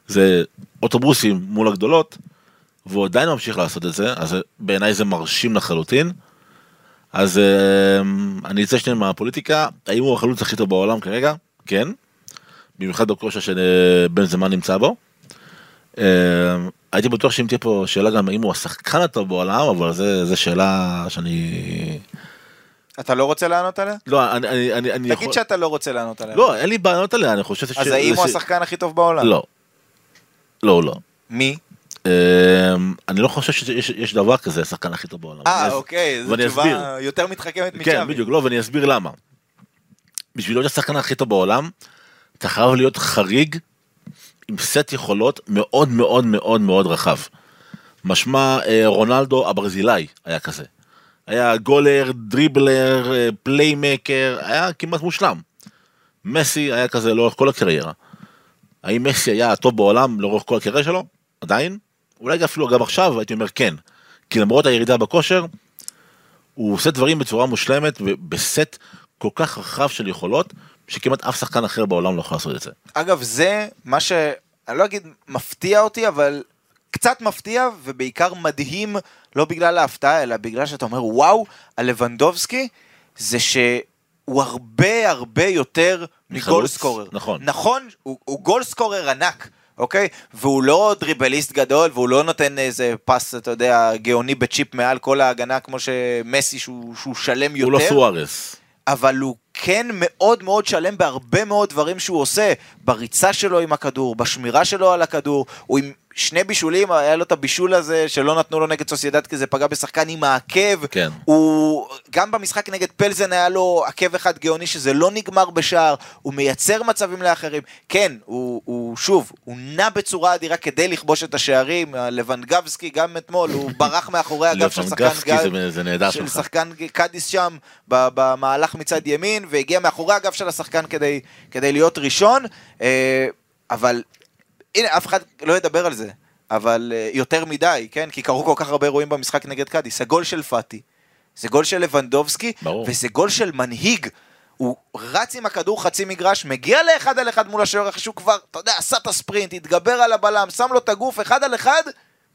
זה אוטובוסים מול הגדולות, והוא עדיין ממשיך לעשות את זה, אז בעיניי זה מרשים לחלוטין. אז אמ, אני אצא שנייה מהפוליטיקה, האם הוא החלוץ הכי טוב בעולם כרגע? כן. במיוחד בכושר שבן זמן נמצא בו. אמ, הייתי בטוח שאם תהיה פה שאלה גם האם הוא השחקן הטוב בעולם, אבל זה, זה שאלה שאני... אתה לא רוצה לענות עליה? לא, אני, אני, אני, אני תגיד שאתה לא רוצה לענות עליה. לא, אין לי בעיות עליה, אני חושב ש... אז האם הוא השחקן הכי טוב בעולם? לא. לא, לא. מי? אמ, אני לא חושב שיש יש דבר כזה, השחקן הכי טוב בעולם. אה, אוקיי, זו תשובה אסביר. יותר מתחכמת מצ'אבי. כן, בדיוק, לא, ואני אסביר למה. בשביל להיות השחקן הכי טוב בעולם, אתה חייב להיות חריג עם סט יכולות מאוד מאוד מאוד מאוד רחב. משמע אה, רונלדו הברזילאי היה כזה. היה גולר, dribbler, אה, playmaker, היה כמעט מושלם. מסי היה כזה לאורך כל הקריירה. האם מסי היה הטוב בעולם לאורך כל הקריירה שלו? עדיין? אולי אפילו גם עכשיו הייתי אומר כן. כי למרות הירידה בכושר, הוא עושה דברים בצורה מושלמת ובסט כל כך רחב של יכולות, שכמעט אף שחקן אחר בעולם לא יכול לעשות את זה. אגב, זה מה ש... אני לא אגיד מפתיע אותי, אבל קצת מפתיע, ובעיקר מדהים, לא בגלל ההפתעה, אלא בגלל שאתה אומר, וואו, הלבנדובסקי, זה שהוא הרבה הרבה יותר מגול מחלוץ, סקורר. נכון. נכון, הוא, הוא גול סקורר ענק. אוקיי? והוא לא דריבליסט גדול, והוא לא נותן איזה פס, אתה יודע, גאוני בצ'יפ מעל כל ההגנה, כמו שמסי, שהוא, שהוא שלם יותר. הוא לא סוארס. אבל הוא כן מאוד מאוד שלם בהרבה מאוד דברים שהוא עושה, בריצה שלו עם הכדור, בשמירה שלו על הכדור, הוא עם שני בישולים, היה לו את הבישול הזה שלא נתנו לו נגד סוסיידד כי זה פגע בשחקן עם העקב, כן. הוא גם במשחק נגד פלזן היה לו עקב אחד גאוני שזה לא נגמר בשער, הוא מייצר מצבים לאחרים, כן, הוא, הוא שוב, הוא נע בצורה אדירה כדי לכבוש את השערים, לבנגבסקי גם אתמול, הוא ברח מאחורי הגב של שחקן גל. של. שחקן קאדיס שם במהלך מצד ימין והגיע מאחורי הגב של השחקן כדי, כדי להיות ראשון אה, אבל הנה אף אחד לא ידבר על זה אבל אה, יותר מדי כן כי קרו כל כך הרבה אירועים במשחק נגד קאדיס הגול של פאטי זה גול של לבנדובסקי ברור. וזה גול של מנהיג הוא רץ עם הכדור חצי מגרש, מגיע לאחד על אחד מול השוער אחרי שהוא כבר, אתה יודע, עשה את הספרינט, התגבר על הבלם, שם לו את הגוף אחד על אחד,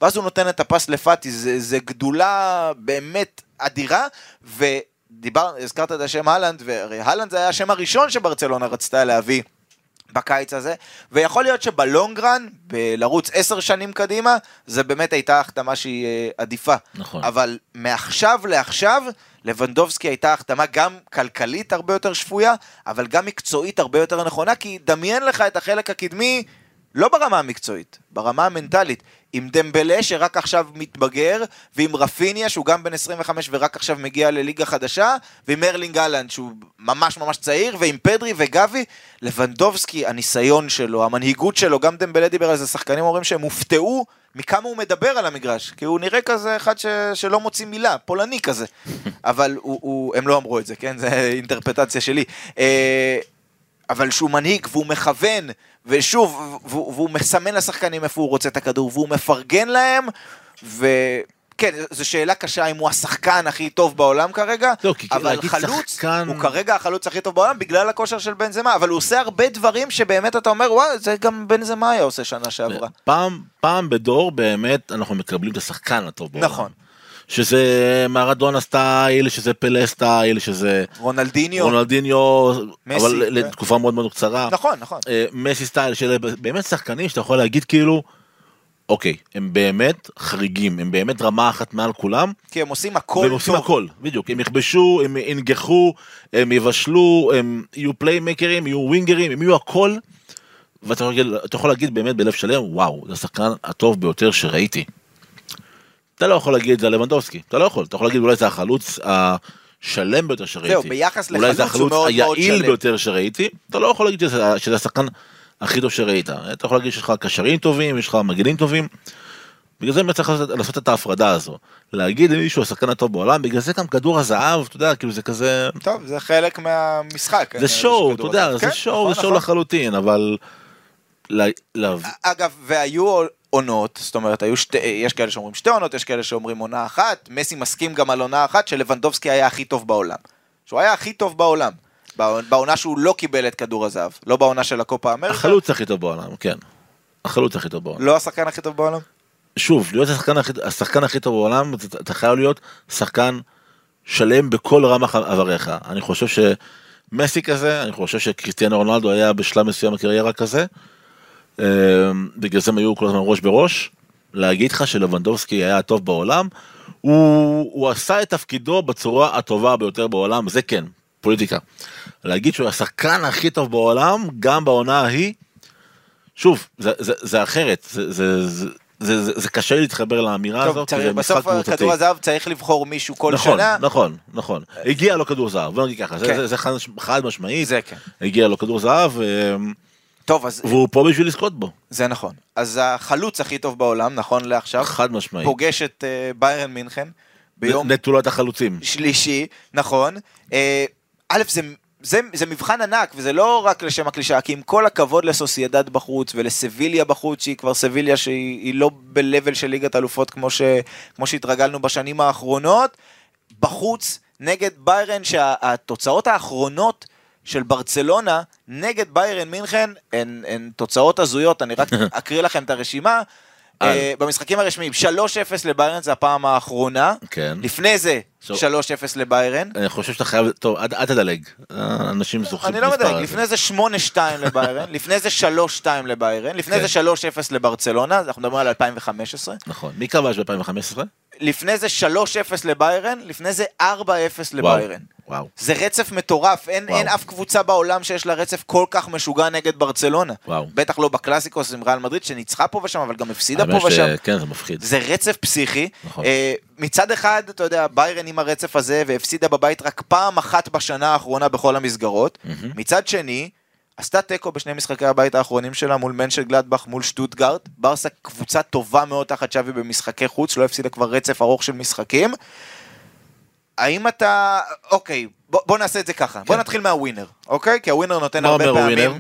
ואז הוא נותן את הפס לפאטי, זה, זה גדולה באמת אדירה, ודיבר, הזכרת את השם הלנד, והרי הלנד זה היה השם הראשון שברצלונה רצתה להביא. בקיץ הזה, ויכול להיות שבלונגרן, בלרוץ עשר שנים קדימה, זה באמת הייתה החתמה שהיא אה, עדיפה. נכון. אבל מעכשיו לעכשיו, לבנדובסקי הייתה החתמה גם כלכלית הרבה יותר שפויה, אבל גם מקצועית הרבה יותר נכונה, כי דמיין לך את החלק הקדמי, לא ברמה המקצועית, ברמה המנטלית. עם דמבלה שרק עכשיו מתבגר, ועם רפיניה שהוא גם בן 25 ורק עכשיו מגיע לליגה חדשה, ועם ארלינג אהלנד שהוא ממש ממש צעיר, ועם פדרי וגבי, לבנדובסקי, הניסיון שלו, המנהיגות שלו, גם דמבלה דיבר על זה, שחקנים אומרים שהם הופתעו מכמה הוא מדבר על המגרש, כי הוא נראה כזה אחד ש... שלא מוציא מילה, פולני כזה. אבל הוא, הוא, הם לא אמרו את זה, כן? זו אינטרפטציה שלי. אה, אבל שהוא מנהיג והוא מכוון, ושוב, והוא, מסמן לשחקנים איפה הוא רוצה את הכדור, והוא מפרגן להם, וכן, זו שאלה קשה אם הוא השחקן הכי טוב בעולם כרגע, לא, כי אבל חלוץ, שחקן- הוא כרגע החלוץ הכי טוב בעולם בגלל הכושר של בנזמה, אבל הוא עושה הרבה דברים שבאמת אתה אומר, וואי, זה גם בנזמה היה עושה שנה שעברה. פעם, פעם בדור באמת אנחנו מקבלים את השחקן הטוב בעולם. נכון. שזה מרדונה style, שזה פלה style, שזה רונלדיניו, רונלדיניו, מסי, אבל כן. לתקופה מאוד מאוד קצרה. נכון, נכון. אה, מסי style, שאלה באמת שחקנים שאתה יכול להגיד כאילו, אוקיי, הם באמת חריגים, הם באמת רמה אחת מעל כולם, כי הם עושים הכל והם עושים טוב. הכל, בדיוק, הם יכבשו, הם ינגחו, הם יבשלו, הם יהיו פליימקרים, יהיו ווינגרים, הם יהיו הכל, ואתה יכול להגיד באמת בלב שלם, וואו, זה השחקן הטוב ביותר שראיתי. אתה לא יכול להגיד את זה על לבנדובסקי, אתה לא יכול, אתה יכול להגיד אולי זה החלוץ השלם ביותר שראיתי. זהו, ביחס אולי זה לחלוץ הוא החלוץ מאוד היעיל. ביותר שראיתי, אתה לא יכול להגיד שזה, שזה השחקן הכי טוב שראית. אתה יכול להגיד שיש לך קשרים טובים, יש לך מגנים טובים. בגלל זה צריך לעשות, לעשות את ההפרדה הזו. להגיד למישהו השחקן הטוב בעולם, בגלל זה גם כדור הזהב, אתה יודע, כאילו זה כזה... טוב, זה חלק מהמשחק. זה שואו, אתה שכדור יודע. זה כן, שואו, נכון, זה שואו נכון. לחלוטין, אבל... אגב, והיו עונות, זאת אומרת, שתי, יש כאלה שאומרים שתי עונות, יש כאלה שאומרים עונה אחת, מסי מסכים גם על עונה אחת שלבנדובסקי היה הכי טוב בעולם. שהוא היה הכי טוב בעולם. בעונה- בעונה שהוא לא קיבל את כדור הזהב, לא בעונה של הקופה אמריקה, החלוץ הכי טוב בעולם, כן. החלוץ הכי טוב בעולם. לא השחקן הכי טוב בעולם. שוב, להיות השחקן הכי, השחקן הכי טוב בעולם, אתה- אתה חייב להיות שחקן שלם בכל רמ"ח עבריך. אני חושב שמסי כזה, אני חושב שקריסטיאנו רונלדו היה בשלב מסוים בקריירה כזה. אה, בגלל זה הם היו כל הזמן ראש בראש. להגיד לך שלבנדובסקי היה הטוב בעולם, הוא, הוא עשה את תפקידו בצורה הטובה ביותר בעולם, זה כן, פוליטיקה. להגיד שהוא השחקן הכי טוב בעולם, גם בעונה ההיא, שוב, זה, זה, זה אחרת, זה, זה, זה, זה, זה, זה קשה להתחבר לאמירה טוב, הזאת, כי צריך, זה משחק בסוף. כדור הזהב צריך לבחור מישהו כל נכון, שנה. נכון, נכון. הגיע לו כדור זהב, בוא נגיד ככה, זה- כן. זה, זה חד, חד משמעית, זה כן. הגיע לו כדור זהב, אה, טוב, אז והוא פה בשביל לזכות בו, זה נכון. אז החלוץ הכי טוב בעולם, נכון לעכשיו, חד משמעית. פוגש את אה, ביירן מינכן ביום נטולת החלוצים. שלישי, נכון. אה, א', זה, זה, זה מבחן ענק, וזה לא רק לשם הקלישאה, כי עם כל הכבוד לסוסיידד בחוץ ולסביליה בחוץ, שהיא כבר סביליה שהיא היא לא ב-level של ליגת אלופות כמו, ש, כמו שהתרגלנו בשנים האחרונות, בחוץ נגד ביירן, שהתוצאות האחרונות של ברצלונה נגד ביירן מינכן הן, הן תוצאות הזויות, אני רק אקריא לכם את הרשימה. אה. במשחקים הרשמיים, 3-0 לביירן זה הפעם האחרונה. כן. לפני זה, 3-0 עכשיו- לביירן. אני חושב שאתה חייב, טוב, אל תדלג, אה, אנשים זוכרים אני לא הזה. לפני זה 8-2 לביירן, לפני זה 3-2 לביירן, לפני כן. זה 3-0 לברצלונה, אנחנו מדברים על 2015, נכון, מי כבש ב-2015? לפני זה 3-0 לביירן, לפני זה 4-0 לביירן. וואו, זה רצף מטורף, אין. אין אף קבוצה בעולם שיש לה רצף כל כך משוגע נגד ברצלונה. וואו. בטח לא בקלאסיקוס עם ריאל מדריד שניצחה פה ושם, אבל גם הפסידה פה ושם. שכן, זה מפחיד. זה רצף פסיכי. נכון. מצד אחד, אתה יודע, ביירן עם הרצף הזה, והפסידה בבית רק פעם אחת בשנה האחרונה בכל המסגרות. מצד שני, עשתה תיקו בשני משחקי הבית האחרונים שלה מול מנשל גלדבך, מול שטוטגארט. ברסה קבוצה טובה מאוד תחת שווי במשחקי חוץ, לא הפסידה כבר רצף ארוך של משחקים. האם אתה... אוקיי, בוא, בוא נעשה את זה ככה. בוא כן. נתחיל מהווינר, אוקיי? כי הווינר נותן הרבה פעמים... הווינר?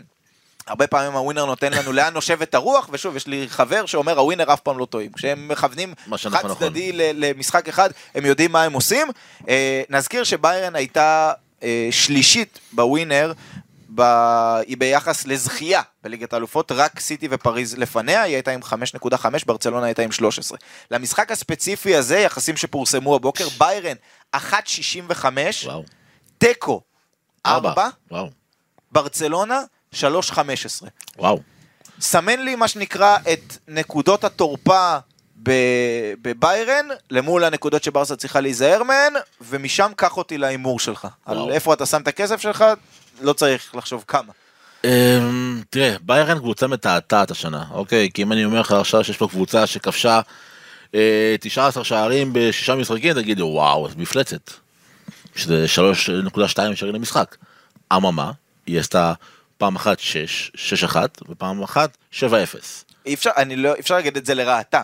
הרבה פעמים הווינר נותן לנו לאן נושבת הרוח, ושוב, יש לי חבר שאומר הווינר אף פעם לא טועים. כשהם מכוונים מה חד נכון. צדדי למשחק אחד, הם יודעים מה הם עושים. אה, נזכיר שביירן הייתה אה, שלישית בווינר, ב... היא ביחס לזכייה בליגת האלופות, רק סיטי ופריז לפניה, היא הייתה עם 5.5, ברצלונה הייתה עם 13. למשחק הספציפי הזה, יחסים שפורסמו הבוקר, ביירן 1.65, וואו, תיקו 4, וואו, ברצלונה 3.15. וואו, סמן לי מה שנקרא את נקודות התורפה בביירן, למול הנקודות שברסה צריכה להיזהר מהן, ומשם קח אותי להימור שלך. וואו. על איפה אתה שם את הכסף שלך, לא צריך לחשוב כמה. אמ, תראה, ביירן קבוצה מתעתעת השנה, אוקיי? כי אם אני אומר לך עכשיו שיש פה קבוצה שכבשה אה, 19 שערים בשישה משחקים, תגיד, וואו, מפלצת. שזה 3.2 שערים למשחק. אממה, היא עשתה פעם אחת 6, 6-1, ופעם אחת 7-0. אי אפשר, אני לא, אפשר להגיד את זה לרעתה.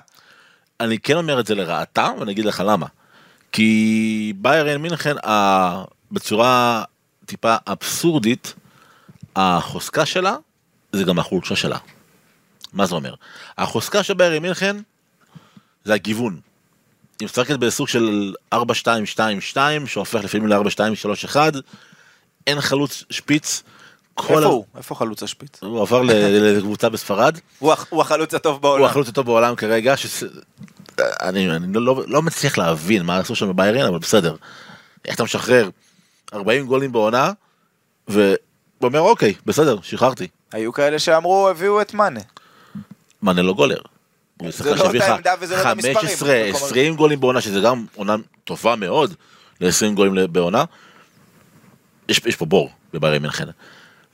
אני כן אומר את זה לרעתה, ואני אגיד לך למה. כי ביירן מינכן, ה- בצורה טיפה אבסורדית, החוזקה שלה זה גם החולשה שלה. מה זה אומר? החוזקה של ביירן מינכן זה הגיוון. היא משחקת בסוג של 4-2-2-2 שהופך לפעמים ל-4-2-3-1 אין חלוץ שפיץ. כל איפה הוא? איפה חלוץ השפיץ? הוא עבר לקבוצה בספרד. הוא הח- הוא החלוץ הטוב הוא בעולם. החלוץ הטוב בעולם כרגע. אני, אני לא, לא מצליח להבין מה עשו שם בביירן, אבל בסדר. איך אתה משחרר 40 גולים בעונה, ואומר אוקיי, בסדר, שחררתי. היו כאלה שאמרו, הביאו את מאנה. מאנה לא גולר. הוא זה לא שהביא אותה לך עמדה וזה לא מספרים. 15, במקום 20 גולים בעונה, שזה גם עונה טובה מאוד ל-20 גולים בעונה. יש, פה בור בביירן מינכן.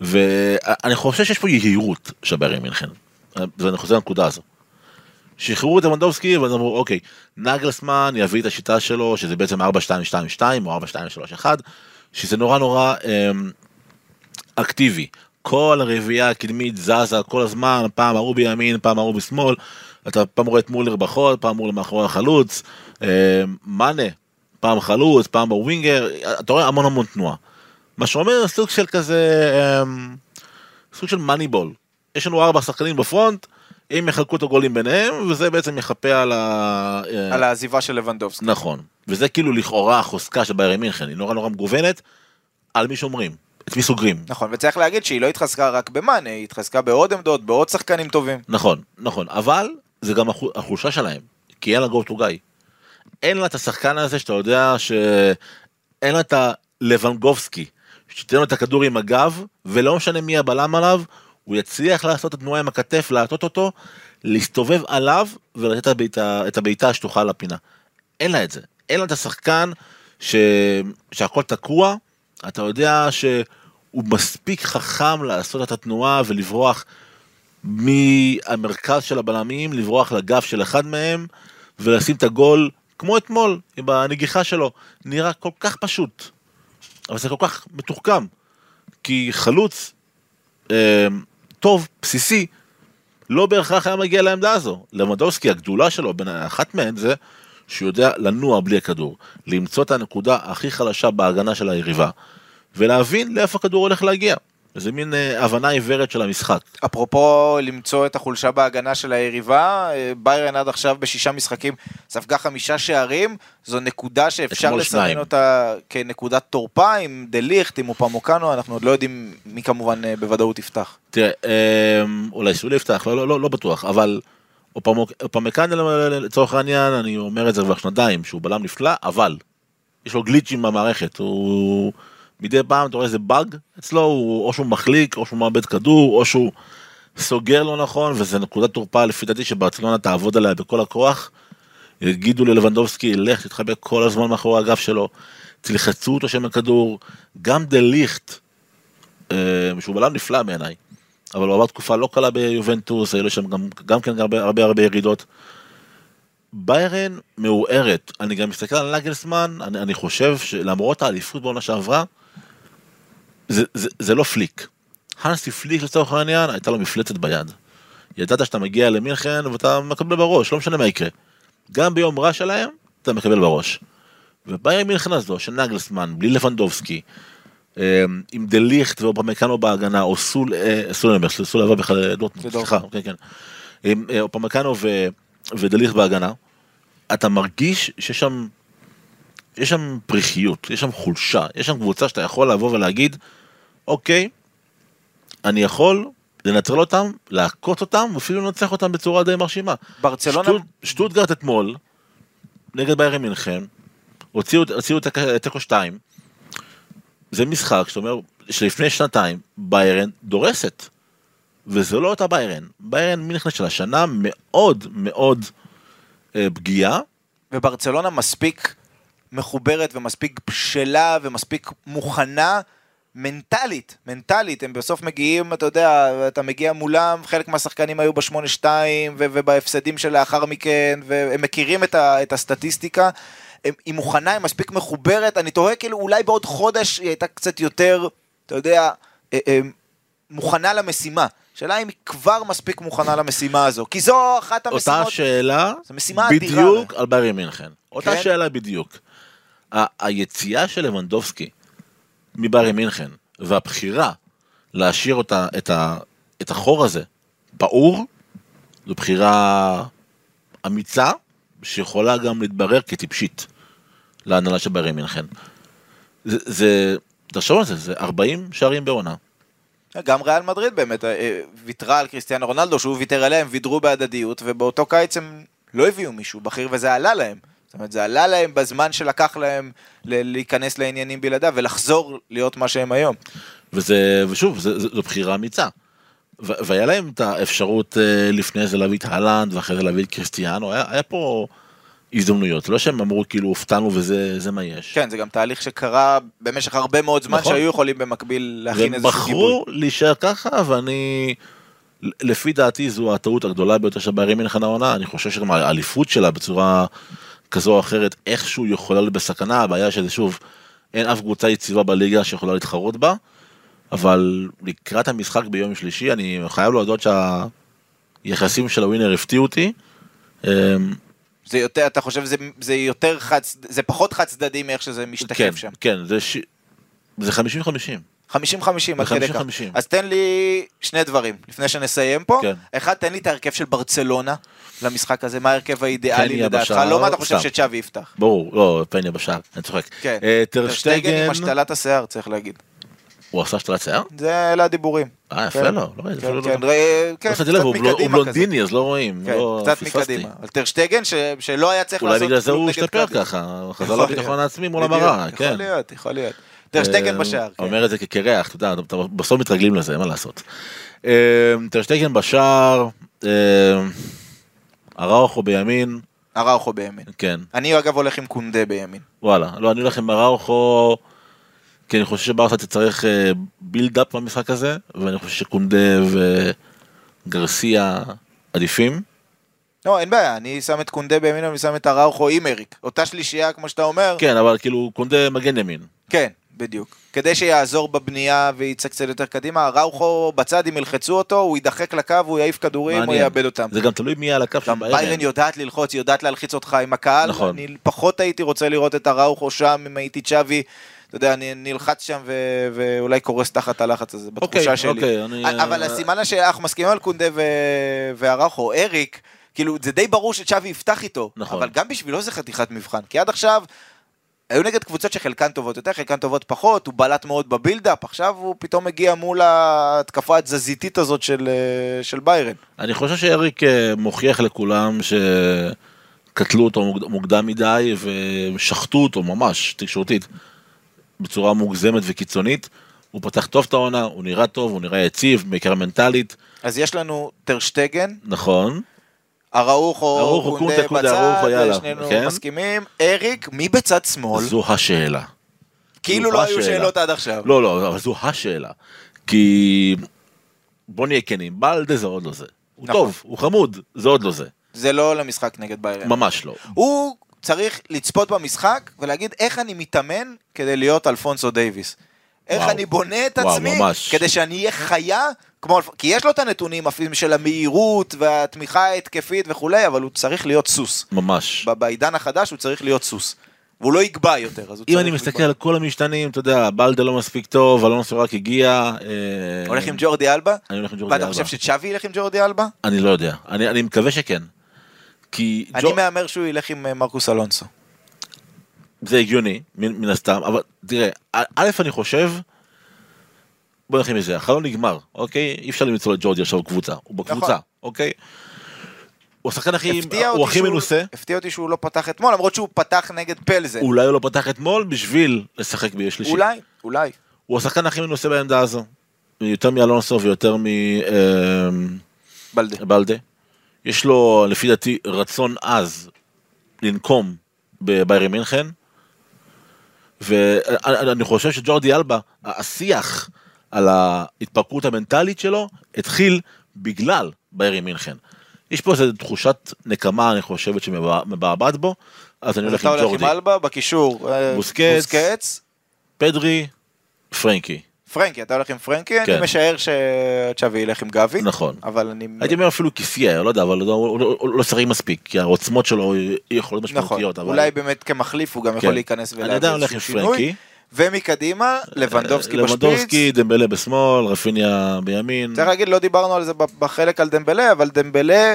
ואני חושב שיש פה יהירות של ביירן מינכן. ואני חוזר לנקודה הזו. שחררו את למנדובסקי ואז אמרו אוקיי נגלסמן יביא את השיטה שלו שזה בעצם 4-2-2-2 או 4-2-3-1 שזה נורא נורא אמ, אקטיבי כל הרביעייה הקדמית זזה כל הזמן פעם ההוא בימין פעם ההוא בשמאל אתה פעם רואה את מולר בחוד פעם מולר מאחורי החלוץ אמ, מאנה פעם חלוץ פעם בווינגר אתה רואה המון המון תנועה. מה שאומר סוג של כזה אמ, סוג של מאניבול יש לנו ארבע שחקנים בפרונט הם יחלקו את הגולים ביניהם וזה בעצם יכפה על ה... אה, על העזיבה של לבנדובסקי. נכון וזה כאילו לכאורה החוזקה של ביירן מינכן היא נורא נורא מגוונת על מי שומרים את מי סוגרים נכון, וצריך להגיד שהיא לא התחזקה רק במאנה, היא התחזקה בעוד עמדות, בעוד שחקנים טובים. נכון נכון אבל זה גם החו- החולשה שלהם כי אין לה to guy. אין לה את השחקן הזה שאתה יודע שאין לה את הלבנגובסקי שתיתן לו את הכדור עם הגב ולא משנה מי הבלם עליו הוא יצליח לעשות את התנועה עם הכתף להטות אותו להסתובב עליו ולתת את הבעיטה, השטוחה לפינה. אין לה את זה. אין לה את השחקן ש... שהכל תקוע. אתה יודע שהוא מספיק חכם לעשות את התנועה ולברוח מהמרכז של הבלמים לברוח לגב של אחד מהם ולשים את הגול כמו אתמול בנגיחה שלו. נראה כל כך פשוט אבל זה כל כך מתוחכם כי חלוץ אה, טוב בסיסי לא בהכרח היה מגיע לעמדה הזו. למדובסקי הגדולה שלו בין אחת מהן זה שהוא יודע לנוע בלי הכדור למצוא את הנקודה הכי חלשה בהגנה של היריבה ולהבין לאיפה הכדור הולך להגיע זה מין אה, הבנה עיוורת של המשחק אפרופו למצוא את החולשה בהגנה של היריבה, אה, ביירן עד עכשיו בשישה משחקים ספגה חמישה שערים, זו נקודה שאפשר לסמן. אותה כנקודת תורפה עם דה ליכט, עם אופמוקנו, אנחנו עוד לא יודעים מי כמובן אה, בוודאות יפתח. תראה, אמ, אולי סולי יפתח, לא, לא, לא, לא בטוח, אבל אופמקאן לצורך העניין, אני אומר את זה כבר שנתיים, שהוא בלם נפלא, אבל יש לו גליצ'ים במערכת, הוא מדי פעם אתה רואה איזה באג אצלו, הוא, או שהוא מחליק, או שהוא מאבד כדור, או שהוא סוגר לא נכון, וזה נקודת תורפה לפי דעתי שברצלונה תעבוד עליה בכל הכוח. יגידו ללבנדובסקי, לך תתחבק כל הזמן מאחורי הגב שלו, תלחצו אותו שם הכדור, גם דה ליכט, אה, שהוא בלם נפלא בעיניי, אבל הוא עבר תקופה לא קלה ביובנטוס, היו לו שם גם, גם כן הרבה הרבה הרבה ירידות. ביירן מעורערת, אני גם מסתכל על נגלסמן, אני, אני חושב שלמרות האליפות בעונה שעברה, זה, זה, זה לא פליק. הנסי פליק לצורך העניין, הייתה לו מפלצת ביד. ידעת שאתה מגיע למינכן ואתה מקבל בראש, לא משנה מה יקרה. גם ביום רע שלהם, אתה מקבל בראש. וביירן מינכן הזו, של נגלסמן, בלי לבנדובסקי, אה, עם דה ליכט ואופמקאנו בהגנה, או סול, אה, סול, סול עבר בכלל לדורטמונד, לדורטמונד. סליחה, כן, כן. עם אה, אופמקאנו ודה ליכט בהגנה, אתה מרגיש שיש שם, יש שם פריחיות, יש שם חולשה, יש שם קבוצה שאתה יכול לבוא ולהגיד, אוקיי, אני יכול לנטרל אותם, לעקוץ אותם, ואפילו לנצח אותם בצורה די מרשימה. ברצלונה, שטוט- שטוטגרט אתמול, נגד ביירן מינכן, הוציאו הוציאו את תיקו 2, זה משחק שאתה אומר שלפני שנתיים ביירן דורסת. וזה לא אותה ביירן. ביירן מינכן של השנה מאוד מאוד אה, פגיעה. וברצלונה מספיק מחוברת ומספיק בשלה ומספיק מוכנה מנטלית, מנטלית, הם בסוף מגיעים, אתה יודע, אתה מגיע מולם, חלק מהשחקנים היו ב-8-2 ו- ובהפסדים שלאחר מכן, והם מכירים את, ה- את הסטטיסטיקה. הם- היא מוכנה, היא מספיק מחוברת, אני תוהה כאילו אולי בעוד חודש היא הייתה קצת יותר, אתה יודע, אה, אה, מוכנה למשימה. השאלה אם היא כבר מספיק מוכנה למשימה הזו, כי זו אחת המשימות... אותה שאלה, משימה. בדיוק על ביירי מינכן. אותה כן? שאלה בדיוק. ה- היציאה של לבנדובסקי מביירי מינכן, והבחירה להשאיר אותה, את, ה, את החור הזה פעור, זו בחירה אמיצה, שיכולה גם להתברר כטיפשית להנהלה של ביירי מינכן. זה, זה, תחשוב על זה, זה 40 שערים בעונה. גם ריאל מדריד באמת אה, ויתרה על קריסטיאנו רונלדו, שהוא ויתר עליה, הם ויתרו בהדדיות, ובאותו קיץ הם לא הביאו מישהו בכיר, וזה עלה להם. זאת אומרת, זה עלה להם בזמן שלקח להם להיכנס לעניינים בלעדיו, ולחזור להיות מה שהם היום. וזה, ושוב, זה, זו בחירה אמיצה. והיה להם את האפשרות אה, לפני זה להביא את אהלנד, ואחרי זה להביא את קריסטיאנו, היה, היה פה הזדמנויות, לא שהם אמרו כאילו הופתענו וזה זה מה יש. כן, זה גם תהליך שקרה במשך הרבה מאוד זמן, נכון. שהיו יכולים במקביל להכין איזשהו גיבוי. בחרו להישאר ככה, ואני, לפי דעתי זו הטעות הגדולה ביותר של ביירי מינכן העונה, אני חושב שגם האליפות שלה בצורה כזו או אחרת, איכשהו יכולה להיות בסכנה, הבעיה שזה שוב, אין אף קבוצה יציבה בליגה שיכולה להתחרות בה, אבל לקראת המשחק ביום שלישי, אני חייב להודות שהיחסים של הווינר הפתיעו אותי. אמ, זה יותר, אתה חושב שזה זה יותר חד, זה פחות חד צדדי מאיך שזה כן, משתקף שם. כן, זה ש- זה 50-50. 50-50 עד כדי כך. 50-50. אז תן לי שני דברים, לפני שנסיים פה. כן. אחד, תן לי את ההרכב של ברצלונה למשחק הזה, מה ההרכב האידיאלי לדעתך? לא מה אתה חושב. שצ'אבי יפתח. ברור, לא, פניה בשער, אני צוחק. כן. אה, טרשטגן, עם השתלת השיער, צריך להגיד. הוא עשה השתלת שיער? זה אלה הדיבורים. אה, יפה כן. לו, לא ראיתי, כן, אפילו כן, לא. כן, לא קצת הוא הוא מקדימה כזה. בלונדיני, אז לא רואים. לא קצת. מקדימה. אבל טרשטגן, שלא היה צריך אולי לעשות בגלל זה הוא השתפר. ככה, חזר יכול לביטחון. העצמי מול המראה, יכול כן. להיות, יכול להיות. טרשטגן אה, בשער, כן. אומר את זה כקרח, אתה יודע, בסוף מתרגלים לזה, אין מה לעשות. אה, טרשטגן בשער, אה, אראוכו בימין, אראוכו בימין. כן, אני אגב הולך עם קונדה בימין. וואלה, לא, אני הולך עם אראוכו, כי אני חושב שברסה תצטרך בילדאפ במשחק הזה, ואני חושב שקונדה וגרסיה עדיפים. לא, אין בעיה, אני שם את קונדה בימין ואני שם את אראוכו עם אריק. אותה שלישייה, כמו שאתה אומר. כן, אבל כאילו קונדה מגן ימין. כן, בדיוק. כדי שיעזור בבנייה ויצא קצת יותר קדימה, אראוכו בצד, אם ילחצו אותו, הוא יידחק לקו, הוא יעיף כדורים, הוא. יאבד אותם. זה גם תלוי מי על הקו של גם ביירן יודעת ללחוץ, היא יודעת להלחיץ אותך עם הקהל. נכון. אני פחות הייתי רוצה לראות את אראוכו שם, אם הייתי צ'אבי. אתה יודע, אני נלחץ שם ו- ואולי קורס תחת הלחץ הזה, בתחושה אוקיי, שלי. אוקיי, אני- אבל הסימן השאלה, אנחנו מסכימים על קונדה ו- ואראוכו, אריק, כאילו, זה די ברור שצ'אבי יפתח איתו. נכון. אבל גם בשבילו זה חתיכת מבחן, כי עד עכשיו... היו נגד קבוצות שחלקן טובות יותר, חלקן טובות פחות, הוא בלט מאוד בבילדאפ, עכשיו הוא פתאום מגיע מול ההתקפה התזזיתית הזאת של, אה, של ביירן. אני חושב שאריק אה, מוכיח לכולם שקטלו אותו מוקד- מוקדם מדי ושחטו אותו ממש תקשורתית בצורה מוגזמת וקיצונית. הוא פתח טוב את העונה, הוא נראה טוב, הוא נראה יציב, בעיקר מנטלית, אז יש לנו טרשטגן, נכון. אראוחו, אראוחו, קונדה קונדה, אראוחו, יאללה, שנינו כן. מסכימים. אריק, מי בצד שמאל? זו השאלה. כאילו זו לא היו השאלה. שאלות עד עכשיו. לא, לא, אבל זו השאלה. כי בוא נהיה כנים, בלדה זה עוד לא זה. הוא נכון. טוב, הוא חמוד, זה עוד לא זה. זה לא למשחק נגד ביירן. ממש לא. הוא צריך לצפות במשחק ולהגיד איך אני מתאמן כדי להיות אלפונסו דייוויס. איך וואו. אני בונה את וואו, עצמי ממש. כדי שאני אהיה חיה, כמו, כי יש לו את הנתונים אפילו של המהירות והתמיכה ההתקפית וכולי, אבל הוא צריך להיות סוס. ממש. בעידן החדש הוא צריך להיות סוס. והוא לא יגבה יותר, אם אני מסתכל. על כל המשתנים, אתה יודע, בלדה לא מספיק טוב, אלונסו רק הגיע. אה, הולך עם ג'ורדי אלבה? אני הולך עם ג'ורדי ואתה אלבה. חושב שצ'אבי ילך עם ג'ורדי אלבה? אני לא יודע, אני מקווה שכן. כי אני מהמר שהוא ילך עם אה, מרקוס אלונסו. זה הגיוני, מן הסתם, אבל תראה, א', אני חושב, בוא נתחיל מזה, החלון נגמר, אוקיי? אי אפשר למצוא את ג'ורדי עכשיו קבוצה, הוא בקבוצה, נכון. אוקיי? הוא השחקן הכי, הוא הכי מנוסה, הפתיע אותי שהוא לא פתח אתמול, למרות שהוא פתח נגד פלזן. אולי הוא לא פתח אתמול בשביל לשחק בשלישי. אולי, אולי. הוא השחקן הכי מנוסה בעמדה הזו. יותר מאלונסו ויותר בלדה. מבלדה. יש לו, לפי דעתי, רצון עז לנקום בביירי מינכן. ואני חושב שג'ורדי אלבה, השיח על ההתפרקות המנטלית שלו, התחיל בגלל ביירי מינכן. יש פה איזו תחושת נקמה, אני חושבת, שמבעבעת בו, אז אני הולך עם אתה הולך ג'ורדי. עם אלבה בקישור. אה, בוסקץ. בוסקץ. פדרי, פרנקי. פרנקי, אתה הולך עם פרנקי? כן. אני משער שצ'אבי ילך עם גבי. נכון. אבל אני... הייתי אומר אפילו כיסייה, לא יודע, אבל הוא לא- שחק מספיק, כי העוצמות שלו יכולות נכון, משמעותיות. אבל- אולי באמת כמחליף הוא גם יכול כן. להיכנס אני ולהביא עדיין הולך איזשהו עם שינוי. פרנקי. ומקדימה, לבנדובסקי בשפיץ. לבנדובסקי, דמבלה בשמאל, רפיניה בימין. צריך להגיד, לא דיברנו על זה בחלק על דמבלה, אבל דמבלה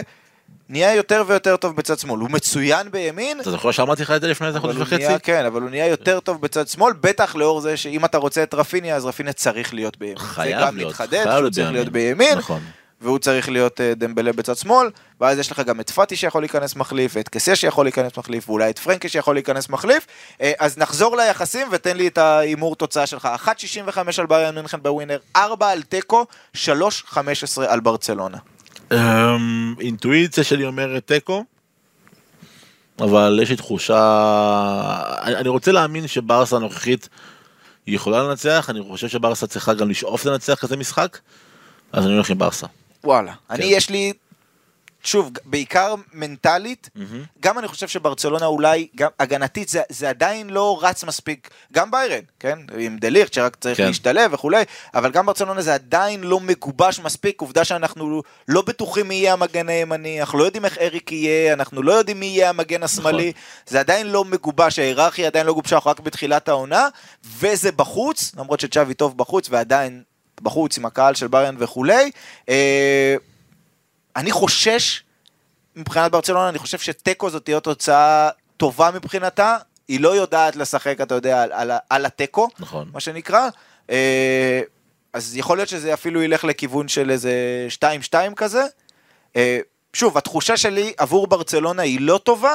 נהיה יותר ויותר טוב בצד שמאל. הוא מצוין בימין, אתה זוכר שאמרתי לך את זה לפני איזה חודש וחצי? נהיה, כן, אבל הוא נהיה יותר טוב בצד שמאל, בטח לאור זה שאם אתה רוצה את רפיניה, אז רפיניה צריך להיות בימין. חייב להיות, חייב להיות. בימין, נכון. והוא צריך להיות אה, דמבלה בצד שמאל, ואז יש לך גם את פאטי שיכול להיכנס מחליף, ואת קסיה שיכול להיכנס מחליף, ואולי את פרנקי שיכול להיכנס מחליף. אה, אז נחזור ליחסים ותן לי את ההימור תוצאה שלך. 1.65 על בריאן מינכן בווינר, 4 על תיקו, 3.15 על ברצלונה. אמ, אינטואיציה שלי אומרת תיקו, אבל יש לי תחושה, אני רוצה להאמין שברסה הנוכחית יכולה לנצח, אני חושב שברסה צריכה גם לשאוף לנצח כזה משחק, אז אני הולך עם ברסה. וואלה. אני יש לי, שוב, בעיקר מנטלית, מהמם. גם אני חושב שברצלונה אולי, גם הגנתית זה, זה עדיין לא רץ מספיק, גם ביירן, כן? עם דליכט שרק צריך כן. כן. להשתלב וכולי, אבל גם ברצלונה זה עדיין לא מגובש מספיק, עובדה שאנחנו לא בטוחים מי יהיה המגן הימני, אנחנו לא יודעים איך אריק יהיה, אנחנו לא יודעים מי יהיה המגן השמאלי, נכון. זה עדיין לא מגובש, ההיררכיה עדיין לא גובשה, אנחנו רק בתחילת העונה, וזה בחוץ, למרות שצ'אבי טוב בחוץ ועדיין בחוץ עם הקהל של ביירן וכולי. אה, אני חושש, מבחינת ברצלונה, אני חושב שתיקו זאת תהיה תוצאה טובה מבחינתה. היא לא יודעת לשחק, אתה יודע, על, על, על התיקו, נכון. מה שנקרא. אה, אז יכול להיות שזה אפילו ילך לכיוון של איזה 2-2 כזה. אה, שוב, התחושה שלי עבור ברצלונה היא לא טובה,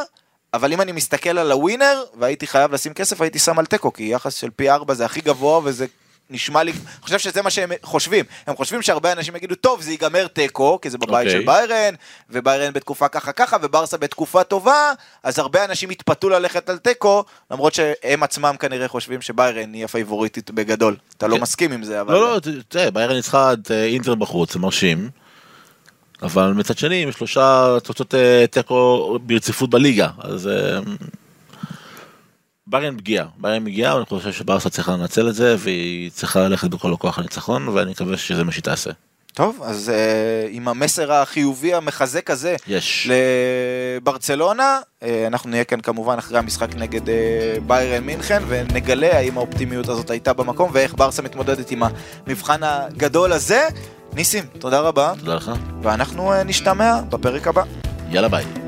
אבל אם אני מסתכל על הווינר, והייתי חייב לשים כסף, הייתי שם על תיקו, כי יחס של פי 4 זה הכי גבוה, וזה נשמע לי, אני חושב שזה מה שהם חושבים. הם חושבים שהרבה אנשים יגידו, טוב, זה ייגמר תיקו, כי זה בבית אוקיי. של ביירן, וביירן בתקופה ככה ככה, וברסה בתקופה טובה, אז הרבה אנשים יתפתו ללכת על תיקו, למרות שהם עצמם כנראה חושבים שביירן היא הפייבוריטית בגדול. אתה לא כן. מסכים עם זה, אבל... לא, לא, תראה, ביירן ניצחה את אה, אינטר בחוץ, זה מרשים. אבל מצד שני, עם שלושה תוצאות אה, תיקו ברציפות בליגה, אז אה, ביירן פגיעה, ביירן פגיעה, ואני חושב שברסה צריכה לנצל את זה, והיא צריכה ללכת בכל הכוח לניצחון, ואני מקווה שזה מה שהיא תעשה. טוב, אז uh, עם המסר החיובי המחזק הזה יש. לברצלונה, uh, אנחנו נהיה כאן כמובן אחרי המשחק נגד uh, ביירן מינכן, ונגלה האם האופטימיות הזאת הייתה במקום, ואיך ברסה מתמודדת עם המבחן הגדול הזה. ניסים, תודה רבה, תודה לך. ואנחנו uh, נשתמע בפרק הבא. יאללה ביי.